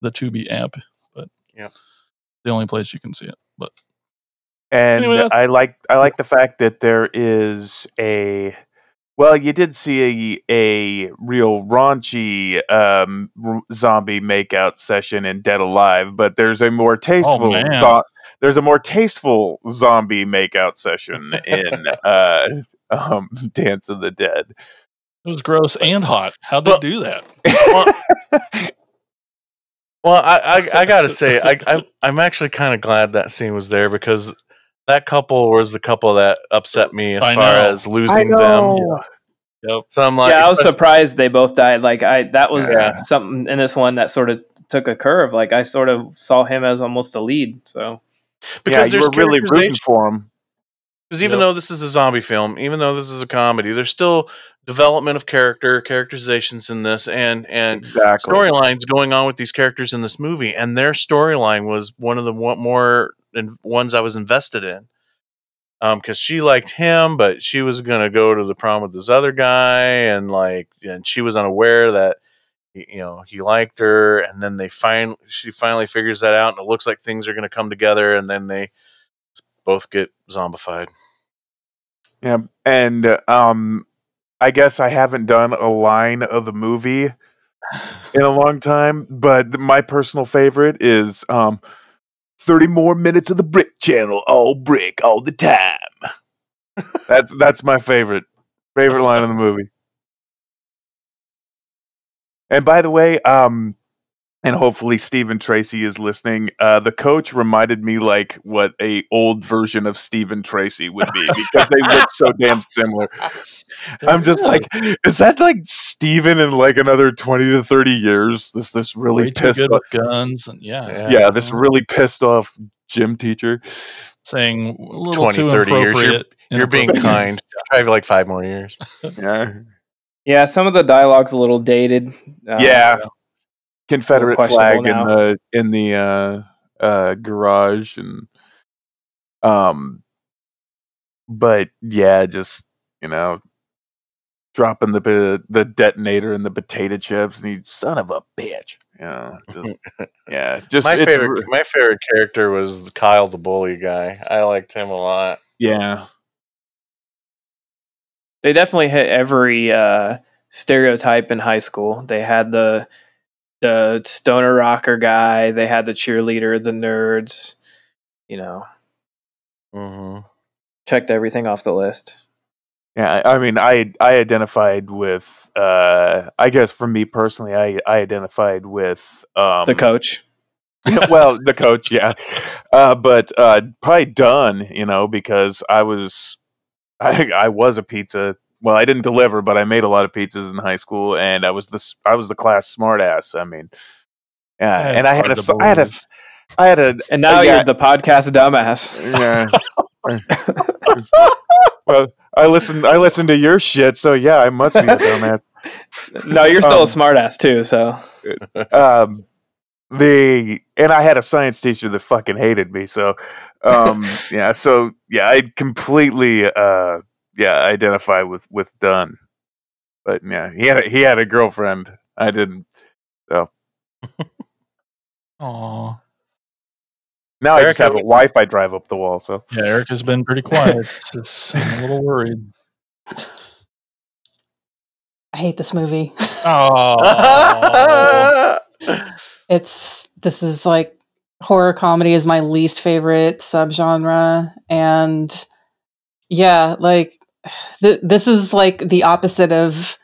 the Tubi app, but yeah, the only place you can see it. But And Anyway, I like I like the fact that there is a well, you did see a a real raunchy um, r- zombie makeout session in Dead Alive, but there's a more tasteful man. zo- there's a more tasteful zombie makeout session in uh, um, Dance of the Dead. it was gross and hot. How'd they Well- do that? Well, I, I, I gotta say, I, I I'm actually kind of glad that scene was there because that couple was the couple that upset me as I far know. as losing them. Yep. So I'm like, yeah, I was surprised they both died. Like I, that was Yeah. something in this one that sort of took a curve. Like I sort of saw him as almost a lead. So because yeah, you there's were really rooting for him. Because even though this is a zombie film, even though this is a comedy, there's still development of character, characterizations in this, and and Exactly. storylines going on with these characters in this movie. And their storyline was one of the more in, ones I was invested in. Um, because she liked him, but she was gonna go to the prom with this other guy, and like, and she was unaware that you know he liked her, and then they find she finally figures that out, and it looks like things are gonna come together, and then they both get zombified. Yeah, and um, I guess I haven't done a line of the movie in a long time, but my personal favorite is um, thirty more minutes of the Brick Channel, all brick, all the time. that's that's my favorite favorite line of the movie. And by the way, um, and hopefully Stephen Tracy is listening. Uh, the coach reminded me like what a old version of Stephen Tracy would be because they look so damn similar. I'm just like, is that like Steven in like another twenty to thirty years? This this really Way too pissed good off, with guns and yeah, yeah, this really pissed off gym teacher. saying a little 20, too 30 years. You're, you're being inappropriate. kind. Try like five more years. Yeah, yeah, some of the dialogue's a little dated. Uh, yeah. Confederate questionable flag in now. the in the uh, uh, garage and um, but yeah, just you know, dropping the the, the detonator and the potato chips, and you son of a bitch. Yeah, just yeah, just my favorite, re- my favorite character was Kyle, the bully guy. I liked him a lot. yeah. they definitely hit every uh, stereotype in high school. They had the the stoner rocker guy. They had the cheerleader, the nerds. You know, hmm checked everything off the list. Yeah, I I mean, I I identified with, uh, I guess for me personally, I I identified with um, The coach. well, the coach, yeah, uh, but uh, probably done, you know, because I was, I I was a pizza. Well, I didn't deliver, but I made a lot of pizzas in high school, and I was the s- I was the class smartass. I mean, yeah, Yeah, and I had hard a to s- I had a believe. s- I had a And now yeah, you're the podcast dumbass. yeah. well, I listened. I listened to your shit, so yeah, I must be a dumbass. no, you're still Um, a smartass too. So um the and I had a science teacher that fucking hated me. So um yeah, so yeah, I completely uh yeah, identify with with Dunn. But yeah, he had a, he had a girlfriend. I didn't. So Aw. now I Eric, just have a wife I drive up the wall. So Yeah, Eric has been pretty quiet. Just I'm a little worried. I hate this movie. Oh, It's this is like horror comedy is my least favorite subgenre, and yeah, like th- this is like the opposite of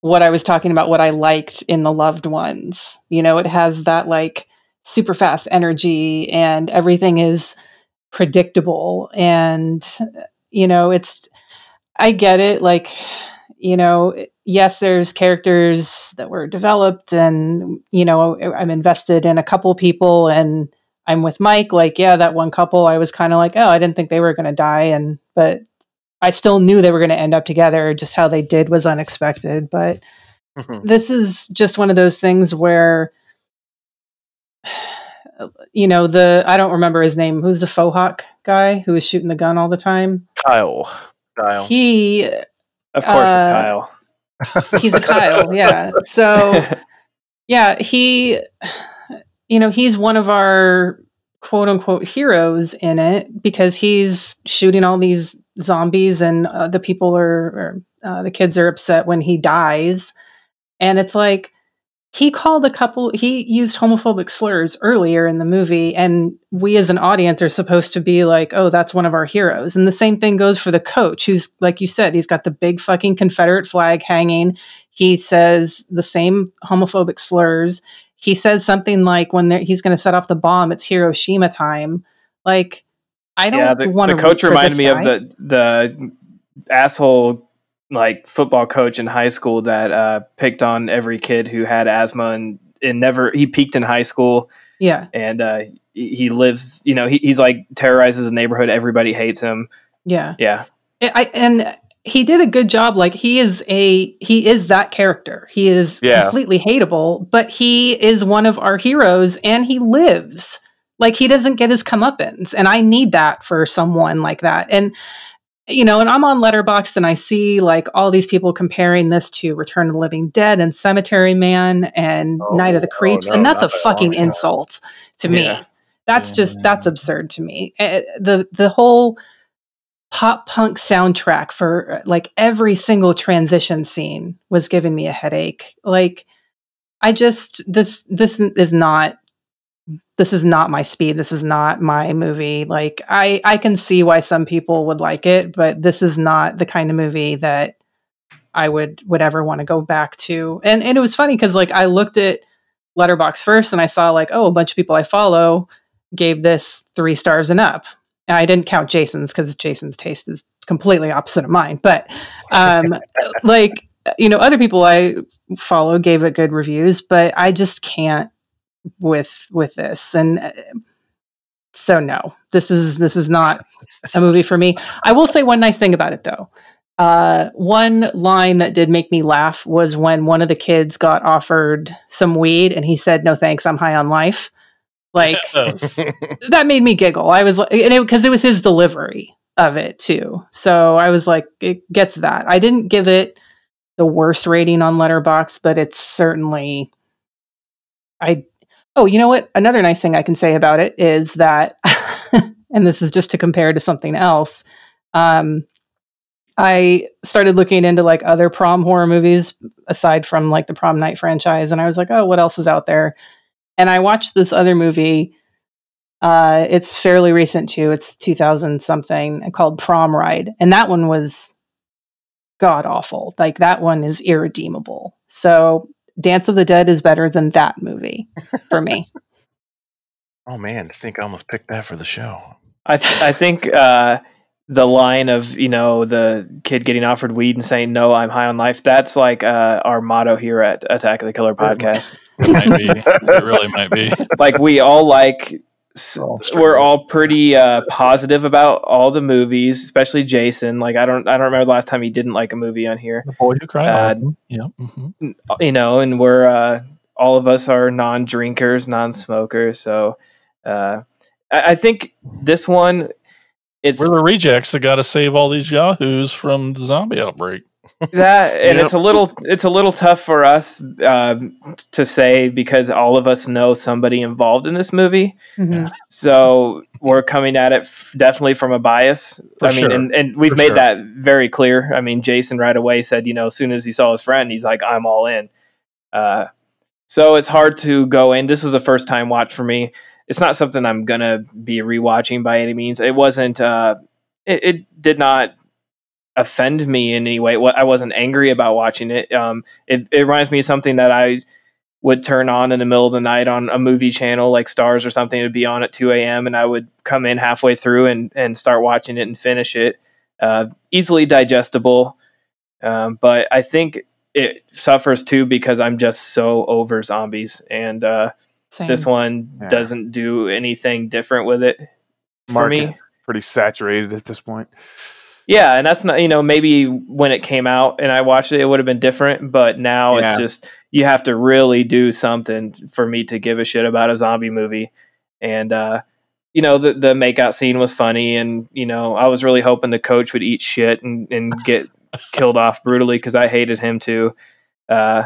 what I was talking about. What I liked in the Loved Ones, you know, it has that like super fast energy, and everything is predictable, and you know, it's I get it, like you know yes there's characters that were developed and you know i'm invested in a couple people and i'm with mike like yeah that one couple i was kind of like oh i didn't think they were going to die and but i still knew they were going to end up together just how they did was unexpected but this is just one of those things where you know the I don't remember his name. Who's the faux hawk guy who was shooting the gun all the time? Kyle. Kyle. He Of course, it's Uh, Kyle. he's a Kyle, yeah. So yeah, he you know, he's one of our quote unquote heroes in it because he's shooting all these zombies and uh, the people are or, uh, the kids are upset when he dies. And it's like he called a couple he used homophobic slurs earlier in the movie and we as an audience are supposed to be like oh that's one of our heroes. And the same thing goes for the coach who's like you said he's got the big fucking confederate flag hanging. He says the same homophobic slurs he says something like when he's going to set off the bomb it's hiroshima time. Like i don't yeah, the, want the to coach reminded me of the the asshole like football coach in high school that uh, picked on every kid who had asthma and and never he peaked in high school. Yeah. And uh, he lives you know he, he's like terrorizes the neighborhood everybody hates him. Yeah. Yeah. I- and he did a good job. Like he is a he is that character. He is Yeah. completely hateable, but he is one of our heroes, and he lives. Like he doesn't get his comeuppance, and I need that for someone like that. And you know, and I'm on Letterboxd, and I see like all these people comparing this to Return of the Living Dead and Cemetery Man and Night of the Creeps, no, and that's a fucking insult to me. Yeah. That's just that's absurd to me. Eh, the the whole pop punk soundtrack for like every single transition scene was giving me a headache. Like I just this this is not this is not my speed. This is not my movie. Like I I can see why some people would like it, but this is not the kind of movie that I would would ever want to go back to. And and it was funny cuz like I looked at Letterboxd first and I saw like oh a bunch of people I follow gave this 3 stars and up. I didn't count Jason's cuz Jason's taste is completely opposite of mine, but um like you know other people I follow gave it good reviews, but I just can't with with this. And uh, so no this is this is not a movie for me. I will say one nice thing about it though. Uh, one line that did make me laugh was when one of the kids got offered some weed and he said no thanks i'm high on life like that made me giggle i was like and it because it was his delivery of it too so i was like it gets that i didn't give it the worst rating on Letterboxd but it's certainly i Oh, you know what? Another nice thing I can say about it is that, and this is just to compare to something else. Um, I started looking into like other prom horror movies aside from like the prom night franchise, and I was like, oh, what else is out there? And I watched this other movie. Uh, it's fairly recent too. It's 2000 something called Prom Ride, and that one was god awful. Like that one is irredeemable. So Dance of the Dead is better than that movie for me. Oh man, I think I almost picked that for the show. I th- I think uh, the line of you know the kid getting offered weed and saying no, I'm high on life. That's like uh, our motto here at Attack of the Killer podcast. It might be. It really might be. like we all like s- we're all pretty uh, positive about all the movies, especially Jason. Like I don't I don't remember the last time he didn't like a movie on here. The boy who cried. Uh, Often. Yeah. hmm you know, and we're uh, all of us are non-drinkers, non-smokers. So uh, I, I think this one, it's We're the rejects that got to save all these yahoos from the zombie outbreak. that, and Yep. it's a little it's a little tough for us um, to say because all of us know somebody involved in this movie. Mhm. So we're coming at it f- definitely from a bias. For I mean, sure. and, and we've For made sure. that very clear. I mean, Jason right away said, you know, as soon as he saw his friend, he's like, I'm all in. Uh, so it's hard to go in. This is a first time watch for me. It's not something I'm gonna be rewatching by any means. It wasn't. Uh, it, it did not offend me in any way. I wasn't angry about watching it. Um, it, it reminds me of something that I would turn on in the middle of the night on a movie channel like Stars or something. It'd be on at 2 a.m. and I would come in halfway through and, and start watching it and finish it. Uh, easily digestible. Um, but I think it suffers too because I'm just so over zombies. And uh, this one Yeah. doesn't do anything different with it for me. Pretty saturated at this point. Yeah, and that's not you know maybe when it came out and I watched it, it would have been different. But now Yeah. it's just you have to really do something for me to give a shit about a zombie movie. and uh, you know the the makeout scene was funny, and you know I was really hoping the coach would eat shit and and get killed off brutally because I hated him too. Uh,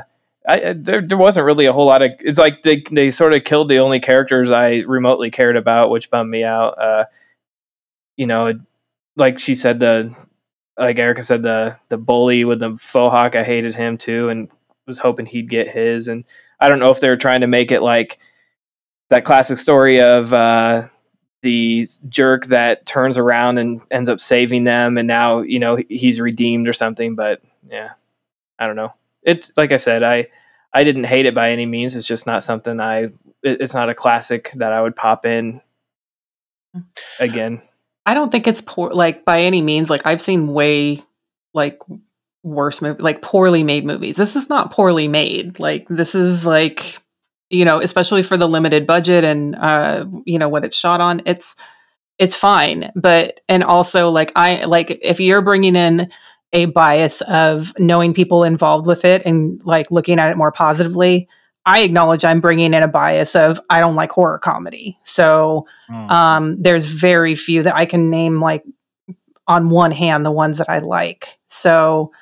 I, there there wasn't really a whole lot of. It's like they they sort of killed the only characters I remotely cared about, which bummed me out. Uh, you know, like she said, the like Erica said, the the bully with the faux hawk, I hated him too, and was hoping he'd get his. And I don't know if they were trying to make it like that classic story of uh, the jerk that turns around and ends up saving them, and now you know he's redeemed or something. But yeah, I don't know. It's like I said, I I didn't hate it by any means. It's just not something I. it- It's not a classic that I would pop in again. I don't think it's poor like by any means. Like I've seen way like worse movie like poorly made movies. This is not poorly made. Like this is like you know, especially for the limited budget and uh you know what it's shot on, it's it's fine. But and also like I like if you're bringing in a bias of knowing people involved with it and like looking at it more positively, I acknowledge I'm bringing in a bias of I don't like horror comedy. So um, there's very few that I can name like on one hand the ones that I like. So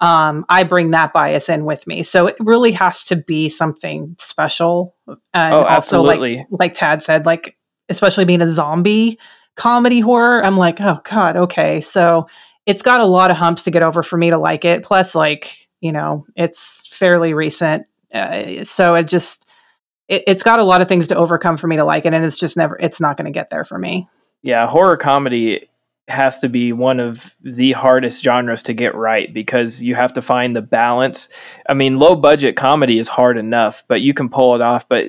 um, I bring that bias in with me. So it really has to be something special. And Oh, also like absolutely. like Tad said, like especially being a zombie comedy horror, I'm like, oh God, okay. So it's got a lot of humps to get over for me to like it. Plus, like, you know, it's fairly recent. Uh, so it just it, it's got a lot of things to overcome for me to like it and it's just never it's not going to get there for me yeah, horror comedy has to be one of the hardest genres to get right because you have to find the balance. I mean, low budget comedy is hard enough, but you can pull it off. But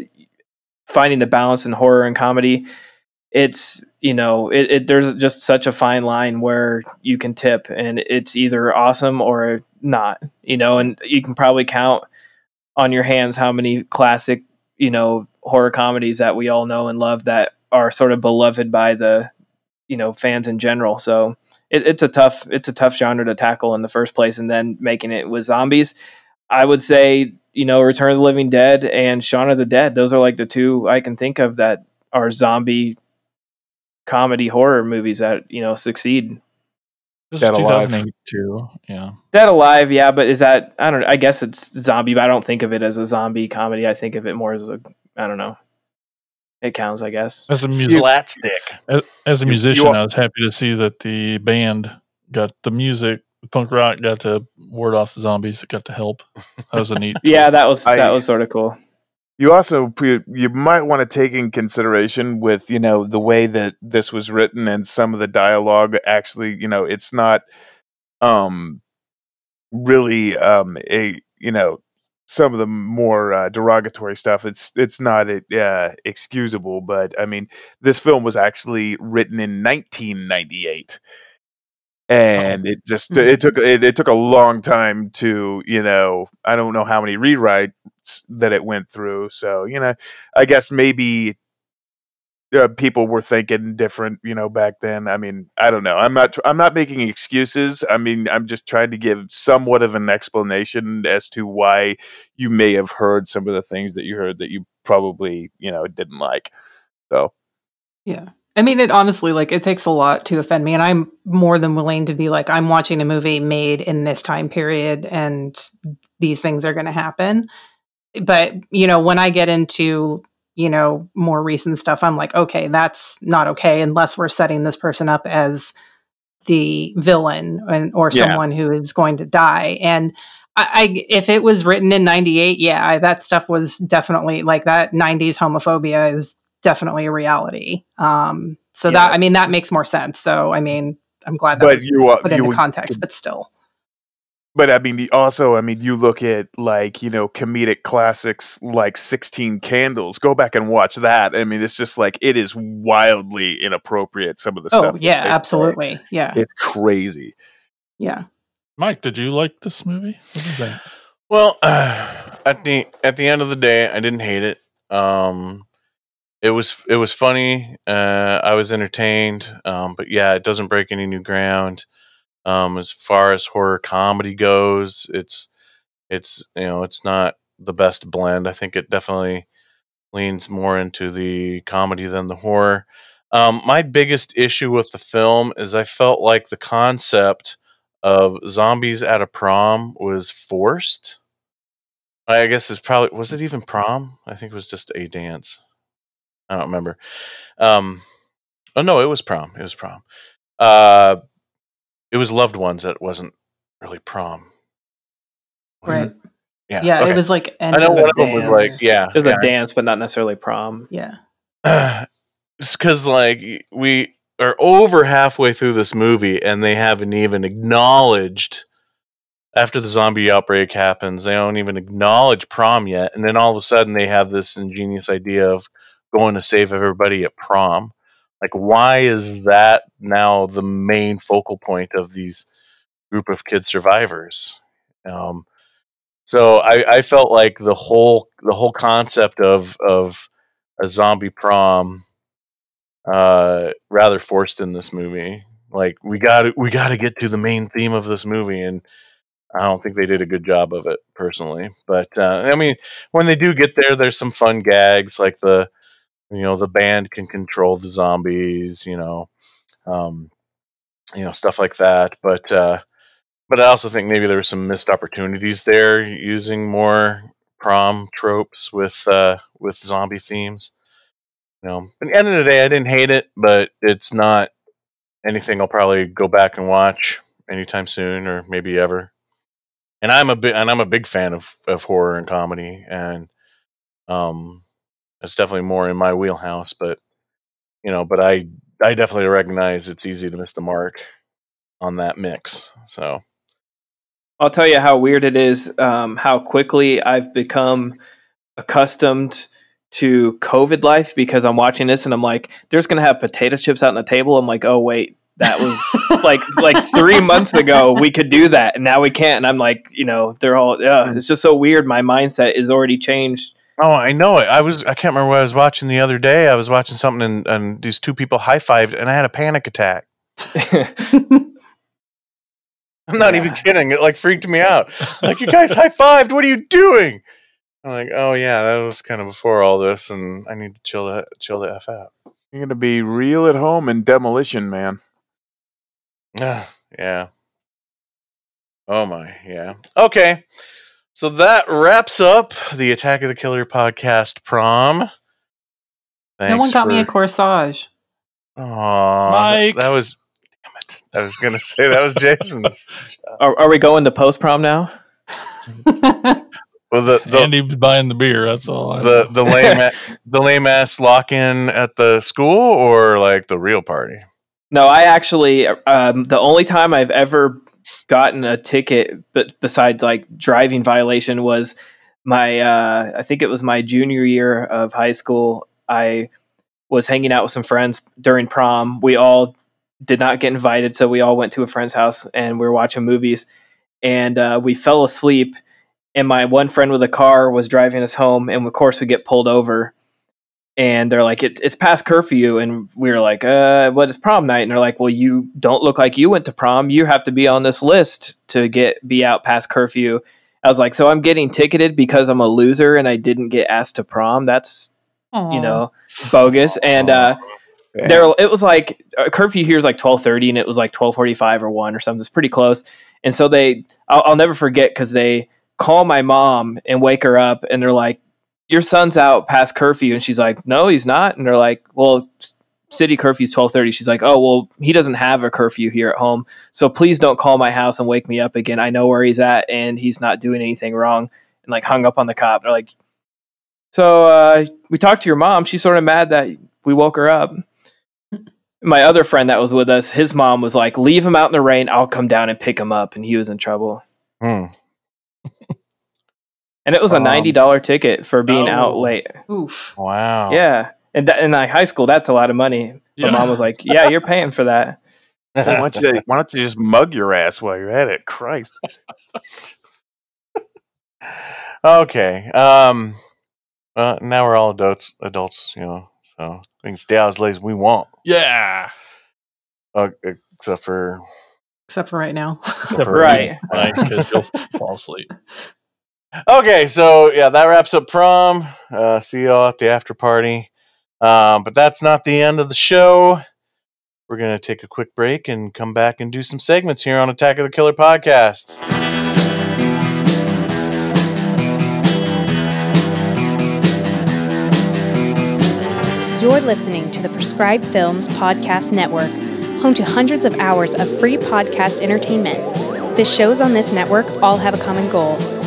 finding the balance in horror and comedy, it's you know, it, it there's just such a fine line where you can tip, and it's either awesome or not. You know, and you can probably count on your hands how many classic you know horror comedies that we all know and love that are sort of beloved by the you know fans in general so it, it's a tough it's a tough genre to tackle in the first place and then making it with zombies i would say you know return of the living dead and shaun of the dead those are like the two i can think of that are zombie comedy horror movies that you know succeed This Dead is Alive. Yeah. Dead Alive, yeah, but is that I don't I guess it's zombie, but I don't think of it as a zombie comedy. I think of it more as a I don't know. It counts, I guess. As a See, music, Flat stick. as, as a You- you musician, are- I was happy to see that the band got the music, punk rock got to ward off the zombies. It got to help. That was a neat. Yeah, that was I- that was sort of cool. You also you might want to take in consideration with you know the way that this was written and some of the dialogue. Actually, you know, it's not um really um a you know some of the more uh, derogatory stuff. It's it's not uh, excusable, but I mean this film was actually written in 1998 and it just Mhm. it took it, it took a long time to you know i don't know how many rewrites that it went through so you know i guess maybe uh, people were thinking different you know back then i mean i don't know i'm not i'm not making excuses i mean i'm just trying to give somewhat of an explanation as to why you may have heard some of the things that you heard that you probably you know didn't like so. Yeah i mean it honestly like it takes a lot to offend me and i'm more than willing to be like i'm watching a movie made in this time period and these things are going to happen but you know when i get into you know more recent stuff i'm like okay that's not okay unless we're setting this person up as the villain and, or Yeah. someone who is going to die. And I, I if it was written in 98 yeah I, that stuff was definitely like that 90s homophobia is definitely a reality. Um so that i mean that makes more sense. So i mean i'm glad that But was you, uh, put you into would- context but still But I mean, also, I mean, you look at like you know comedic classics like Sixteen Candles. Go back and watch that. I mean, it's just like it is wildly inappropriate. Some of the oh stuff. that yeah they say. absolutely yeah It's crazy. yeah Mike, did you like this movie? What is that? Well, at the at the end of the day, I didn't hate it. Um, it was it was funny. Uh, I was entertained. Um, but yeah, it doesn't break any new ground. Um, as far as horror comedy goes, it's it's you know it's not the best blend. I think it definitely leans more into the comedy than the horror. Um, my biggest issue with the film is I felt like the concept of zombies at a prom was forced. I guess it's probably was it even prom? I think it was just a dance. I don't remember. Um, oh no, it was prom. It was prom. Uh, it was loved ones that wasn't really prom. Was Right. it? Yeah. Yeah, okay. it was like I know one of them was like yeah. It was yeah. a dance, but not necessarily prom. Yeah. it's because like we are over halfway through this movie and they haven't even acknowledged after the zombie outbreak happens they don't even acknowledge prom yet and then all of a sudden they have this ingenious idea of going to save everybody at prom like why is that now the main focal point of these group of kid survivors? Um, so I, I felt like the whole the whole concept of of a zombie prom uh rather forced in this movie. Like we got we got to get to the main theme of this movie and i don't think they did a good job of it personally. But uh i mean when they do get there there's some fun gags like the you know the band can control the zombies you know um you know stuff like that but uh but i also think maybe there were some missed opportunities there using more prom tropes with uh with zombie themes you know, at the end of the day, I didn't hate it, but it's not anything I'll probably go back and watch anytime soon, or maybe ever. And I'm a big and I'm a big fan of of horror and comedy, and um, it's definitely more in my wheelhouse. But you know, but I I definitely recognize it's easy to miss the mark on that mix. So I'll tell you how weird it is, um, how quickly I've become accustomed to COVID life because I'm watching this and I'm like, there's gonna have potato chips out on the table. I'm like, oh wait, that was like like three months ago we could do that and now we can't. And I'm like, you know, they're all yeah, it's just so weird. My mindset is already changed. Oh, I know it. I was I can't remember what I was watching the other day. I was watching something and, and these two people high fived and I had a panic attack. I'm not even kidding. It like freaked me out. Like you guys high fived. What are you doing? I'm like, oh yeah, that was kind of before all this, and I need to chill the chill the f out. You're gonna be real at home in demolition, man. Ah, yeah. Oh my, yeah. Okay. So that wraps up the Attack of the Killer podcast prom. no one got me a corsage. Aw, Mike. That, that was damn it. I was gonna say that was Jason's. Are, are we going to post prom now? Well, the the Andy's buying the beer. That's all. I the know. the lame the lame ass lock in at the school or like the real party. No, I actually um, the only time I've ever gotten a ticket, but besides like driving violation, was my uh, I think it was my junior year of high school. I was hanging out with some friends during prom. We all did not get invited, so we all went to a friend's house and we were watching movies. And uh, we fell asleep, and my one friend with a car was driving us home, and of course we get pulled over and they're like, it, it's past curfew. And we were like, uh, what is prom night? And they're like, well, you don't look like you went to prom. You have to be on this list to get be out past curfew. I was like, so I'm getting ticketed because I'm a loser and I didn't get asked to prom. That's you know bogus. And uh, there it was like uh, curfew here is like 12:30 and it was like 12:45 or 1 or something. It's pretty close. And so they I'll, I'll never forget cuz they call my mom and wake her up and they're like your son's out past curfew and she's like no he's not. And they're like well city curfew's 12:30 she's like oh well he doesn't have a curfew here at home so please don't call my house and wake me up again. I know where he's at and he's not doing anything wrong and like hung up on the cop. They're like so uh, we talked to your mom. She's sort of mad that we woke her up. My other friend that was with us his mom was like leave him out in the rain. I'll come down and pick him up and he was in trouble. Hmm. And it was a Um, $90 ticket for being out Oh. late Oof. Wow. yeah, and that, in like high school, that's a lot of money. My Yeah. mom was like, "Yeah, you're paying for that." So why, don't you, why don't you just mug your ass while you're at it? Christ. Okay. Um. Well, now we're all adults. Adults, you know, so we can stay out as late as we want, yeah. uh, except for Except for right now. except for Right. Mike, because you'll fall asleep. Okay, so yeah, that wraps up prom. Uh, see y'all at the after party. Um, but that's not the end of the show. We're gonna take a quick break and come back and do some segments here on Attack of the Killer podcast. You're listening to the Prescribed Films Podcast Network, home to hundreds of hours of free podcast entertainment. The shows on this network all have a common goal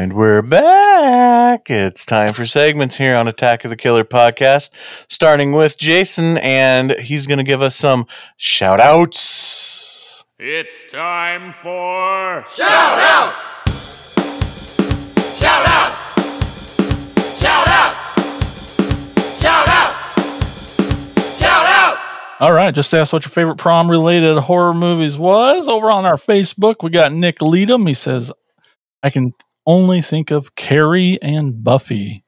And we're back. It's time for segments here on Attack of the Killer podcast, starting with Jason, and he's going to give us some shout outs. It's time for shout outs. Shout outs. Shout outs. Shout outs. Shout outs. All right, just ask what your favorite prom related horror movies was. Over on our Facebook, we got Nick Leadham. He says, I can only think of Carrie and Buffy.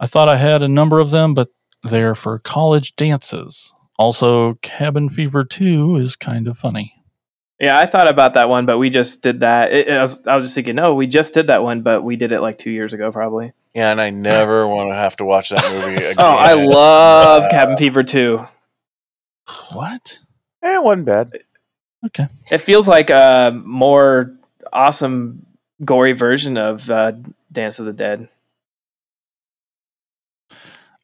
I thought I had a number of them, but they're for college dances. Also, Cabin Fever 2 is kind of funny. Yeah, I thought about that one, but we just did that. It, I, was, I was just thinking, no, we just did that one, but we did it like two years ago, probably. Yeah, and I never want to have to watch that movie again. Oh, I love Cabin Fever 2. What? Eh, it wasn't bad. Okay. It feels like a more awesome, gory version of uh, Dance of the Dead.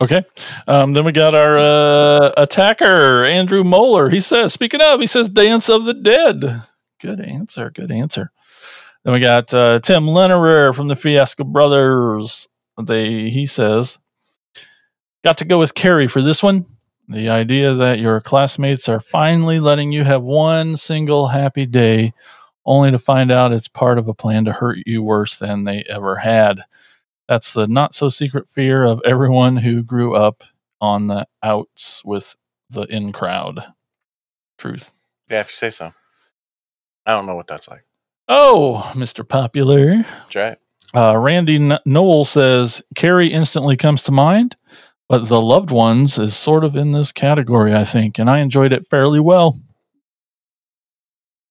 Okay. Um, then we got our uh, attacker, Andrew Moeller. He says, speaking of, he says Dance of the Dead. Good answer. Good answer. Then we got uh, Tim Lennerer from the Fiasco Brothers. They he says, got to go with Carrie for this one. The idea that your classmates are finally letting you have one single happy day, only to find out it's part of a plan to hurt you worse than they ever had. That's the not so secret fear of everyone who grew up on the outs with the in crowd. Truth. Yeah, if you say so. I don't know what that's like. Oh, Mr. Popular. That's right. Uh, Randy N- Noel says Carrie instantly comes to mind, but The Loved Ones is sort of in this category, I think, and I enjoyed it fairly well.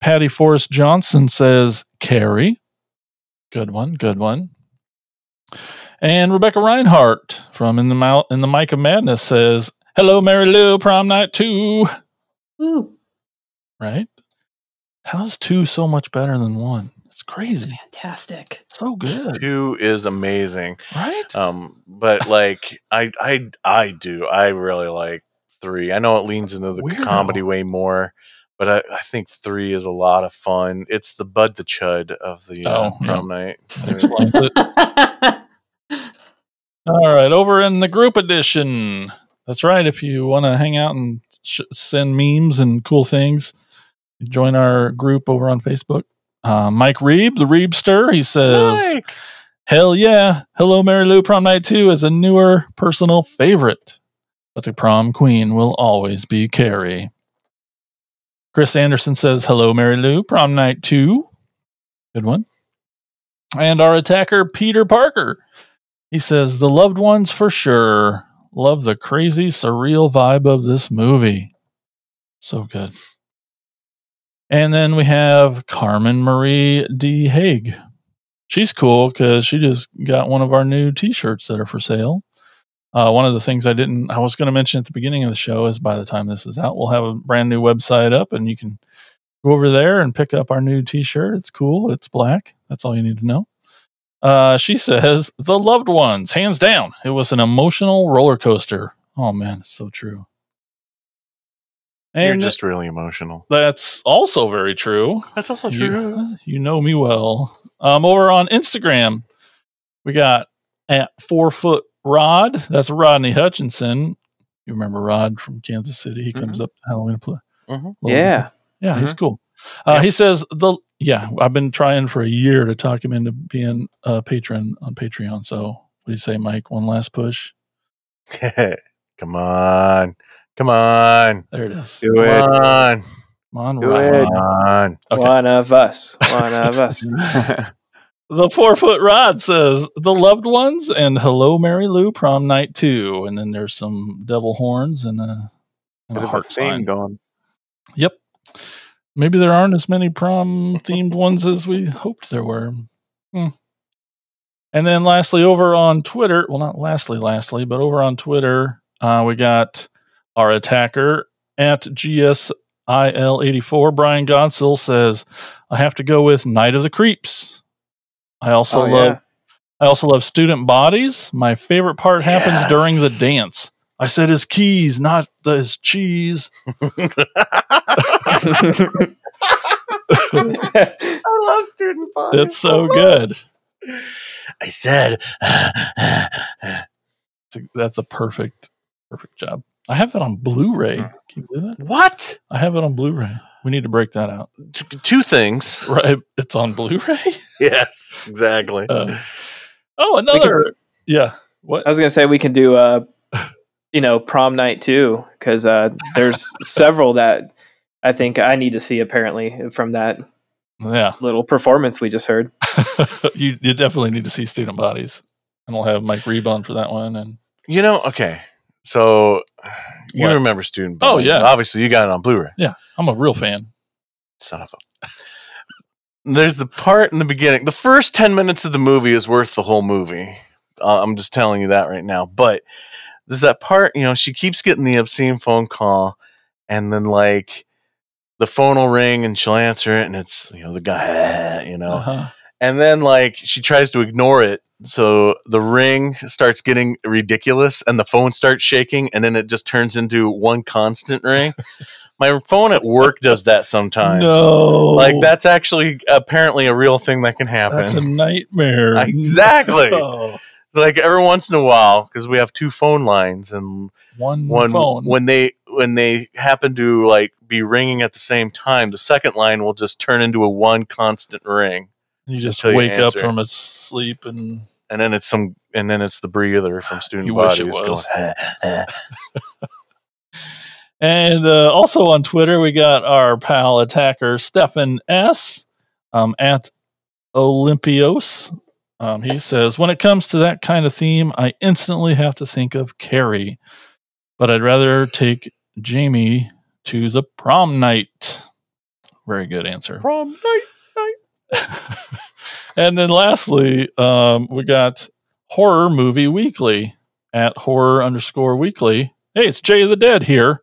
Patty Forrest Johnson says Carrie. Good one, good one. And Rebecca Reinhart from In the Mou- in the Mic of Madness says, "Hello, Mary Lou, prom night two. Woo. Right? How's two so much better than one? It's crazy. Fantastic. So good. Two is amazing. Right? Um, but like I I I do. I really like three. I know it leans into the Weirdo. comedy way more, but I, I think three is a lot of fun. It's the Bud the Chud of the uh, Oh, yeah. prom night. That explains it. All right, over in the group edition. That's right. If you want to hang out and sh- send memes and cool things, join our group over on Facebook. Uh, Mike Reeb, the Reebster, he says, Mike! Hell yeah. Hello, Mary Lou. Prom Night 2 is a newer personal favorite, but the prom queen will always be Carrie. Chris Anderson says, Hello, Mary Lou. Prom Night 2. Good one. And our attacker, Peter Parker. He says, The loved ones for sure. Love the crazy, surreal vibe of this movie. So good. And then we have Carmen Marie D. Haig. She's cool because she just got one of our new t shirts that are for sale. Uh, one of the things I didn't, I was going to mention at the beginning of the show is by the time this is out, we'll have a brand new website up and you can go over there and pick up our new t shirt. It's cool. It's black. That's all you need to know. Uh, she says, The loved ones, hands down. It was an emotional roller coaster. Oh, man, it's so true. You're just really emotional. that's also very true. That's also You- true. You, know me well. Um, over on Instagram, we got at four foot Rod. That's Rodney Hutchinson. You remember Rod from Kansas City? He comes up to Halloween play. Mhm. Yeah. Yeah, he's Mhm. cool. Uh, He says the yeah. I've been trying for a year to talk him into being a patron on Patreon. So what do you say, Mike? One last push. Come Come on. Come on. There it is. Do Come it. on. Come on, Do Ryan. it. Come on. Okay. One of us. One of us. The four foot rod says the loved ones and hello Mary Lou prom night two, and then there's some devil horns and a, and Bit a of a heart theme sign. going. Yep. Maybe there aren't as many prom themed ones as we hoped there were. Hmm. And then lastly, over on Twitter, well, not lastly, lastly, but over on Twitter, uh, we got our attacker at GSIL84. Brian Godsill says, I have to go with Night of the Creeps. I also Oh, love yeah. I also love student bodies. My favorite part happens during the dance. I said his keys, not the, his cheese. I love student bodies. It's so good. I said, That's a, that's a perfect, perfect job. I have that on Blu-ray. Mm-hmm. Can you believe that? what? I have it on Blu-ray. We need to break that out. Two things. Right, it's on Blu-ray. Yes, exactly. Uh, oh, another. Yeah. What? I was gonna say we can do uh you know prom night too because uh there's several that I think I need to see apparently from that Yeah. little performance we just heard. you you definitely need to see Student Bodies, and we'll have Mike Rebon for that one. And you know, okay. So you What? remember student Oh, yeah. Obviously, you got it on Blu-ray. yeah, I'm a real fan. Son of a. There's the part in the beginning. The first 10 minutes of the movie is worth the whole movie. Uh, I'm just telling you that right now. But there's that part, you know, she keeps getting the obscene phone call, and then, like, the phone will ring and she'll answer it, and it's, you know, the guy, you know. Uh-huh. And then, like, she tries to ignore it. So the ring starts getting ridiculous, and the phone starts shaking, and then it just turns into one constant ring. My phone at work does that sometimes. No, Like that's actually apparently a real thing that can happen. That's a nightmare. Exactly. No. like every once in a while, because we have two phone lines, and One when phone. when they when they happen to like be ringing at the same time, the second line will just turn into a one constant ring, you just until you wake up from a sleep and and then it's some and then it's the breather from student You wish bodies it was. going. And uh, also on Twitter, we got our pal attacker Stefan S. Um, at Olympios. Um, he says, when it comes to that kind of theme, I instantly have to think of Carrie, but I'd rather take Jamie to the prom night. Very good answer. Prom night. and then lastly, um, we got Horror Movie Weekly at horror underscore weekly. Hey, it's Jay of the Dead here.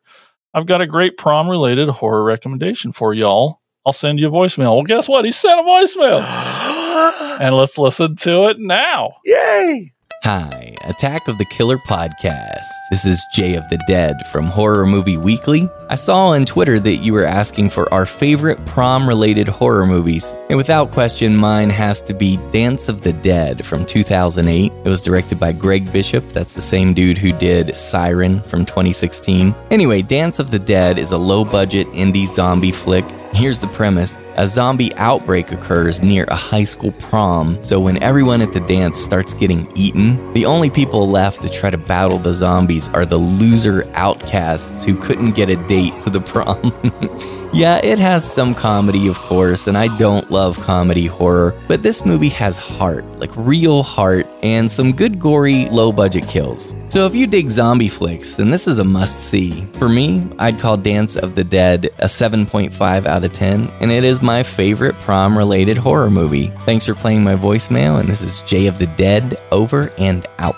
I've got a great prom related horror recommendation for y'all. I'll send you a voicemail. Well, guess what? He sent a voicemail. and let's listen to it now. Yay! Hi, Attack of the Killer Podcast. This is Jay of the Dead from Horror Movie Weekly. I saw on Twitter that you were asking for our favorite prom related horror movies. And without question, mine has to be Dance of the Dead from 2008. It was directed by Gregg Bishop. That's the same dude who did Siren from 2016. Anyway, Dance of the Dead is a low budget indie zombie flick Here's the premise a zombie outbreak occurs near a high school prom, so when everyone at the dance starts getting eaten, the only people left to try to battle the zombies are the loser outcasts who couldn't get a date to the prom. yeah, it has some comedy, of course, and I don't love comedy horror, but this movie has heart, like real heart, and some good gory, low budget kills. So if you dig zombie flicks, then this is a must see. For me, I'd call Dance of the Dead a 7.5 out of 10, and it is my favorite prom related horror movie. Thanks for playing my voicemail, and this is Jay of the Dead over and out.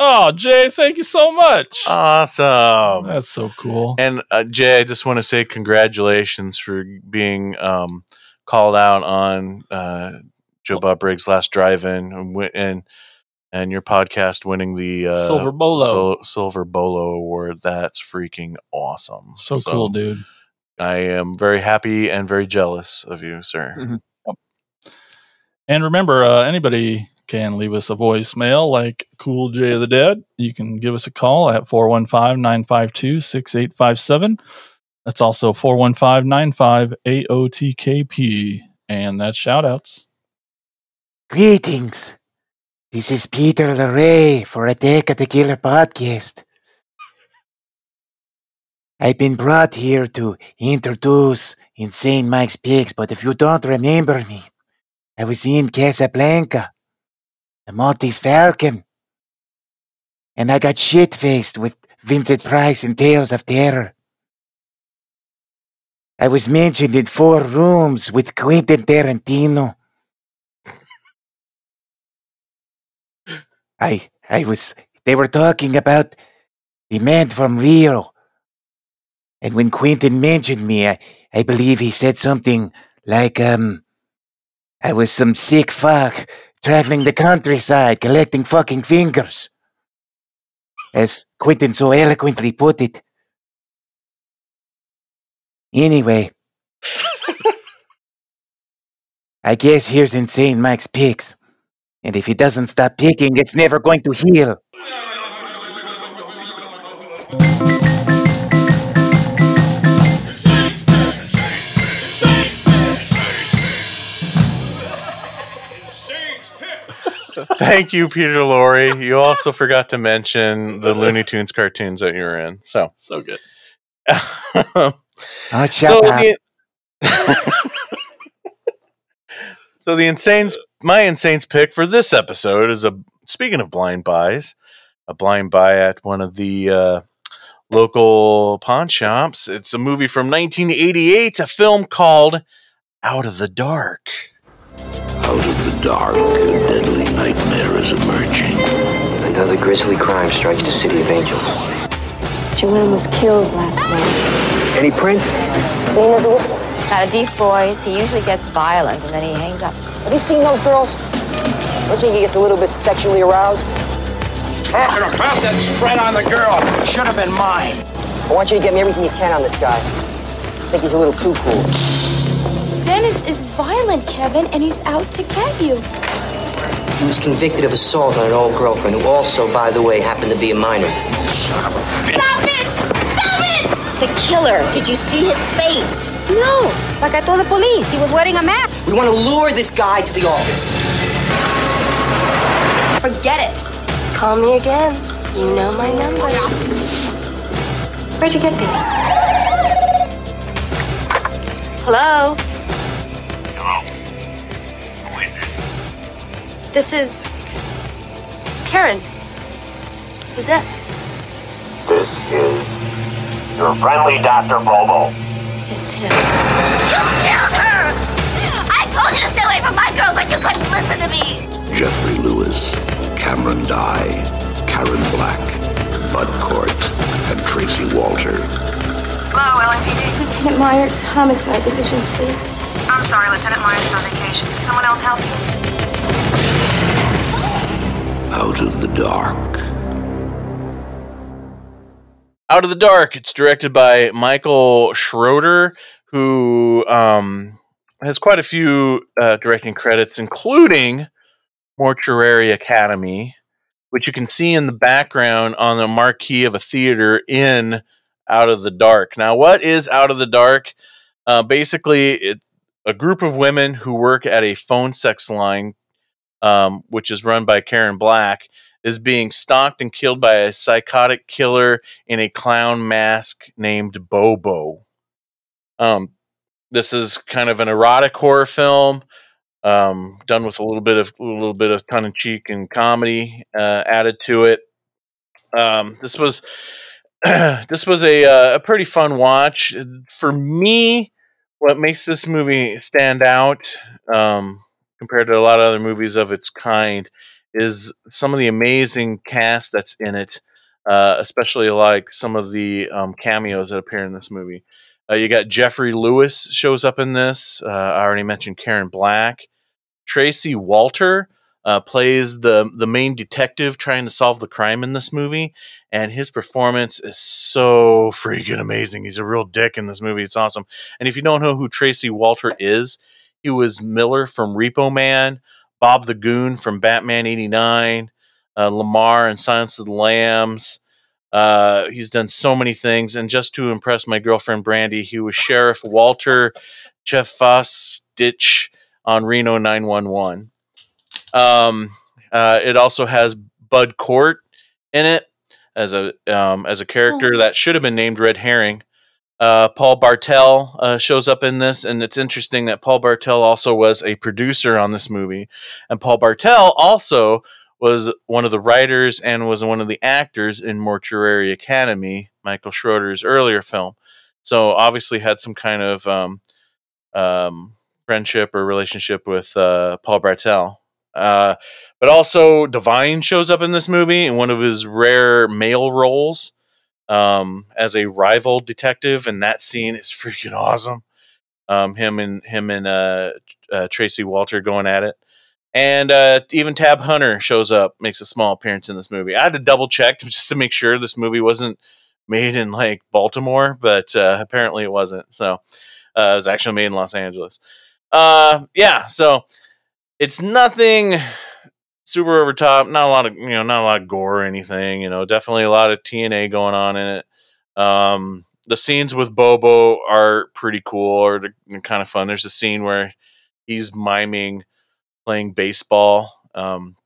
Oh, Jay, thank you so much. Awesome. That's so cool. And uh, Jay, I just want to say congratulations for being um, called out on uh, Joe Bob Briggs' last drive-in and and and your podcast winning the uh, Silver Bolo. Sil- Silver Bolo Award. That's freaking awesome. So cool, dude. I am very happy and very jealous of you, sir. And remember, uh, anybody can leave us a voicemail like Cool J of the Dead. You can give us a call at 415 952 6857. That's also 415 95 AOTKP. And that's shout outs. Greetings. This is Peter Lorre for Attack of the Killer podcast. I've been brought here to introduce Insane Mike's Pigs, but if you don't remember me, I was in Casablanca, the Maltese Falcon, and I got shit faced with Vincent Price in Tales of Terror. I was mentioned in four rooms with Quentin Tarantino. I I was they were talking about the man from Rio. And when Quentin mentioned me, I, I believe he said something like um I was some sick fuck traveling the countryside collecting fucking fingers. As Quentin so eloquently put it. Anyway. I guess here's Insane Mike's picks. And if he doesn't stop picking, it's never going to heal. Thank you, Peter Lorre. You also forgot to mention the Looney Tunes cartoons that you were in. So so good. Oh, shut so the, so the insanes my insanes pick for this episode is a speaking of blind buys a blind buy at one of the uh, local pawn shops it's a movie from 1988 a film called out of the dark Out of the dark, a deadly nightmare is emerging. Another grisly crime strikes the city of angels. Joanne was killed last night. Any prints? Clean as a whistle. Not a deep voice. He usually gets violent and then he hangs up. Have you seen those girls? Don't you think he gets a little bit sexually aroused? Talking about that spread on the girl. Should have been mine. I want you to get me everything you can on this guy. I think he's a little too cool. Dennis is violent, Kevin, and he's out to get you. He was convicted of assault on an old girlfriend who also, by the way, happened to be a minor. Stop it! Stop it! The killer. Did you see his face? No, like I told the police, he was wearing a mask. We want to lure this guy to the office. Forget it. Call me again. You know my number. Where'd you get these? Hello? Hello. Who is this? This is. Karen. Who's this? This is your friendly Dr. Bobo. It's him. You killed her! I told you to stay away from my girl, but you couldn't listen to me! Geoffrey Lewis, Cameron Dye, Karen Black, Bud Cort, and Tracy Walter. Hello, LAPD. Lieutenant Myers, Homicide Division, please. I'm sorry, Lieutenant Myers is on vacation. Can someone else help you? Out of the dark. Out of the Dark. It's directed by Michael Schroeder, who um, has quite a few uh, directing credits, including Mortuary Academy, which you can see in the background on the marquee of a theater in Out of the Dark. Now, what is Out of the Dark? Uh, basically, it, a group of women who work at a phone sex line, um, which is run by Karen Black, is being stalked and killed by a psychotic killer in a clown mask named Bobo. Um, this is kind of an erotic horror film, um, done with a little bit of a little bit of tongue in cheek and comedy uh, added to it. Um, this was this was a uh, a pretty fun watch for me. What makes this movie stand out um, compared to a lot of other movies of its kind is some of the amazing cast that's in it, uh, especially like some of the um, cameos that appear in this movie. Uh, you got Geoffrey Lewis shows up in this. Uh, I already mentioned Karen Black. Tracy Walter uh, plays the the main detective trying to solve the crime in this movie, and his performance is so freaking amazing. He's a real dick in this movie. It's awesome. And if you don't know who Tracy Walter is, he was Miller from Repo Man, Bob the Goon from Batman '89, uh, Lamar and Silence of the Lambs. Uh, he's done so many things, and just to impress my girlfriend Brandy, he was Sheriff Walter Jeffostich on Reno 911. Um, Uh, it also has Bud Cort in it as a um, as a character that should have been named Red Herring. Uh, Paul Bartel uh, shows up in this, and it's interesting that Paul Bartel also was a producer on this movie, and Paul Bartel also was one of the writers and was one of the actors in Mortuary Academy, Michael Schroeder's earlier film. So obviously had some kind of um, um, friendship or relationship with uh, Paul Bartel. Uh, but also Divine shows up in this movie in one of his rare male roles um, as a rival detective, and that scene is freaking awesome. Um, him and him and uh, uh, Tracy Walter going at it, and uh, even Tab Hunter shows up, makes a small appearance in this movie. I had to double check just to make sure this movie wasn't made in like Baltimore, but uh, apparently it wasn't. So uh, it was actually made in Los Angeles. Yeah, so it's nothing super over top. Not a lot of you know, not a lot of gore or anything. You know, definitely a lot of TNA going on in it. Um, the scenes with Bobo are pretty cool or kind of fun. There's a scene where he's miming playing baseball um,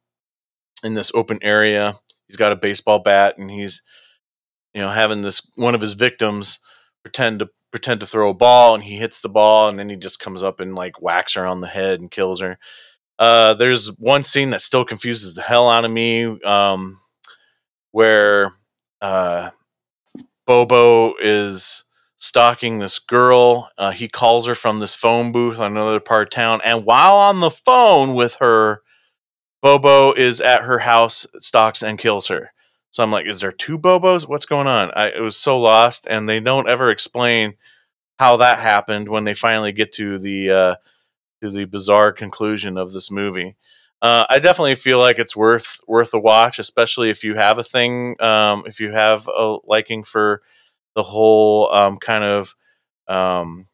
in this open area. He's got a baseball bat and he's you know having this one of his victims pretend to pretend to throw a ball and he hits the ball and then he just comes up and like whacks her on the head and kills her. Uh, there's one scene that still confuses the hell out of me, um, where uh, Bobo is stalking this girl. Uh, he calls her from this phone booth on another part of town, and while on the phone with her, Bobo is at her house, stalks and kills her. So I'm like, is there two Bobos? What's going on? I it was so lost, and they don't ever explain how that happened when they finally get to the uh, to the bizarre conclusion of this movie. Uh, I definitely feel like it's worth worth a watch, especially if you have a thing, um, if you have a liking for the whole um, kind of um,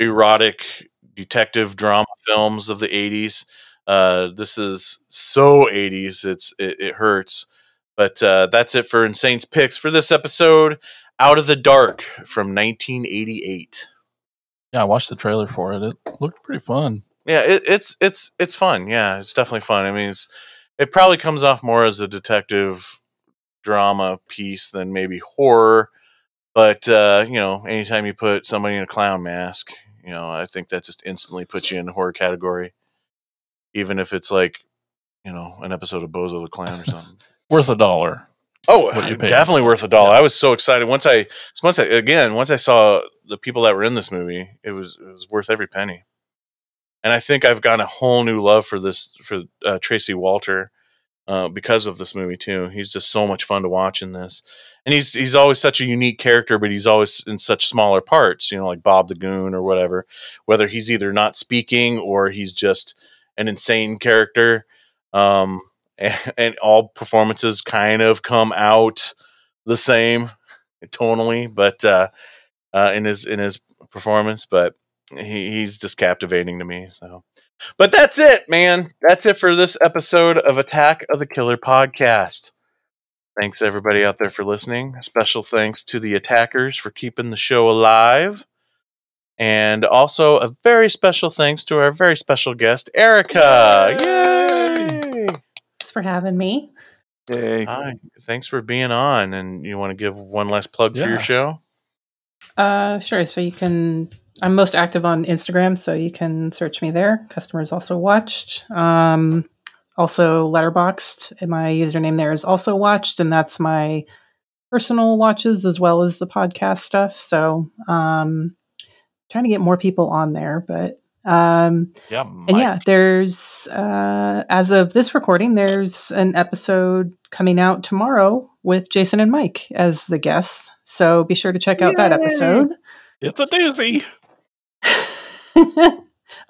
erotic detective drama films of the '80s. Uh, this is so '80s, it's it, it hurts. But uh, that's it for Insane's picks for this episode. Out of the Dark from 1988. Yeah, I watched the trailer for it. It looked pretty fun. Yeah, it, it's it's it's fun. Yeah, it's definitely fun. I mean, it's it probably comes off more as a detective drama piece than maybe horror. But uh, you know, anytime you put somebody in a clown mask, you know, I think that just instantly puts you in the horror category. Even if it's like, you know, an episode of Bozo the Clown or something. Worth a dollar. Oh, What you paid. definitely worth a dollar. I was so excited once I once I again once I saw the people that were in this movie. It was it was worth every penny. And I think I've gotten a whole new love for this for uh, Tracy Walter uh, because of this movie too. He's just so much fun to watch in this, and he's he's always such a unique character, but he's always in such smaller parts. You know, like Bob the Goon or whatever. Whether he's either not speaking or he's just an insane character. Um, and, and all performances kind of come out the same tonally, but uh, uh, in his in his performance, but he, he's just captivating to me. So, but that's it, man. That's it for this episode of Attack of the Killer podcast. Thanks everybody out there for listening. Special thanks to the attackers for keeping the show alive. And also a very special thanks to our very special guest, Erica. Yay! Thanks for having me. Yay. Hi. Thanks for being on. And you want to give one last plug for your show? Uh, sure. So you can. I'm most active on Instagram, so you can search me there. Customers also watched. Um, also Letterboxd. and My username there is also watched, and that's my personal watches as well as the podcast stuff. So, um, trying to get more people on there, but um, Yeah, and yeah, there's uh, as of this recording, there's an episode coming out tomorrow with Jason and Mike as the guests. So be sure to check out that episode. It's a doozy.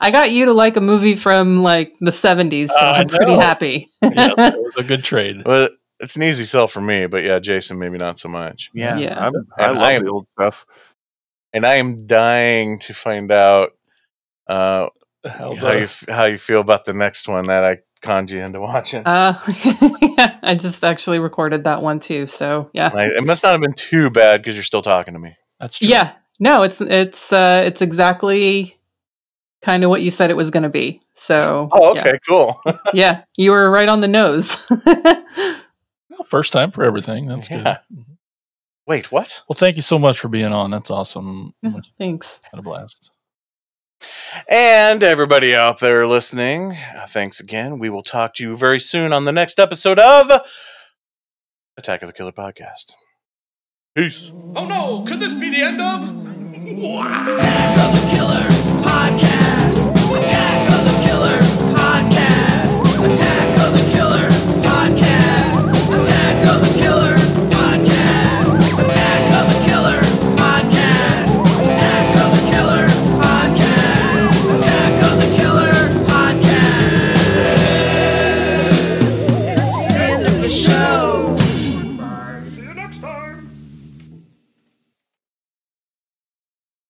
I got you to like a movie from like the 70s, so Uh, I I'm pretty happy. yeah, that was a good trade. Well, it's an easy sell for me, but yeah, Jason, maybe not so much. Yeah, Yeah. I'm, I And love am- the old stuff. and I am dying to find out uh, How how you how you feel about the next one that I conned you into watching. Uh, yeah, I just actually recorded that one too. So yeah, I, it must not have been too bad because you're still talking to me. That's true. yeah. No, it's it's uh, it's exactly kind of what you said it was going to be. So, Oh, yeah. okay, cool. Yeah. you were right on the nose. Well, first time for everything. That's good. Wait, what? Well, thank you so much for being on. That's awesome. Thanks. Had a blast. And everybody out there listening, uh, thanks again. We will talk to you very soon on the next episode of Attack of the Killer Podcast. Peace. Oh no, could this be the end of? Attack of the Killer Podcast. Attack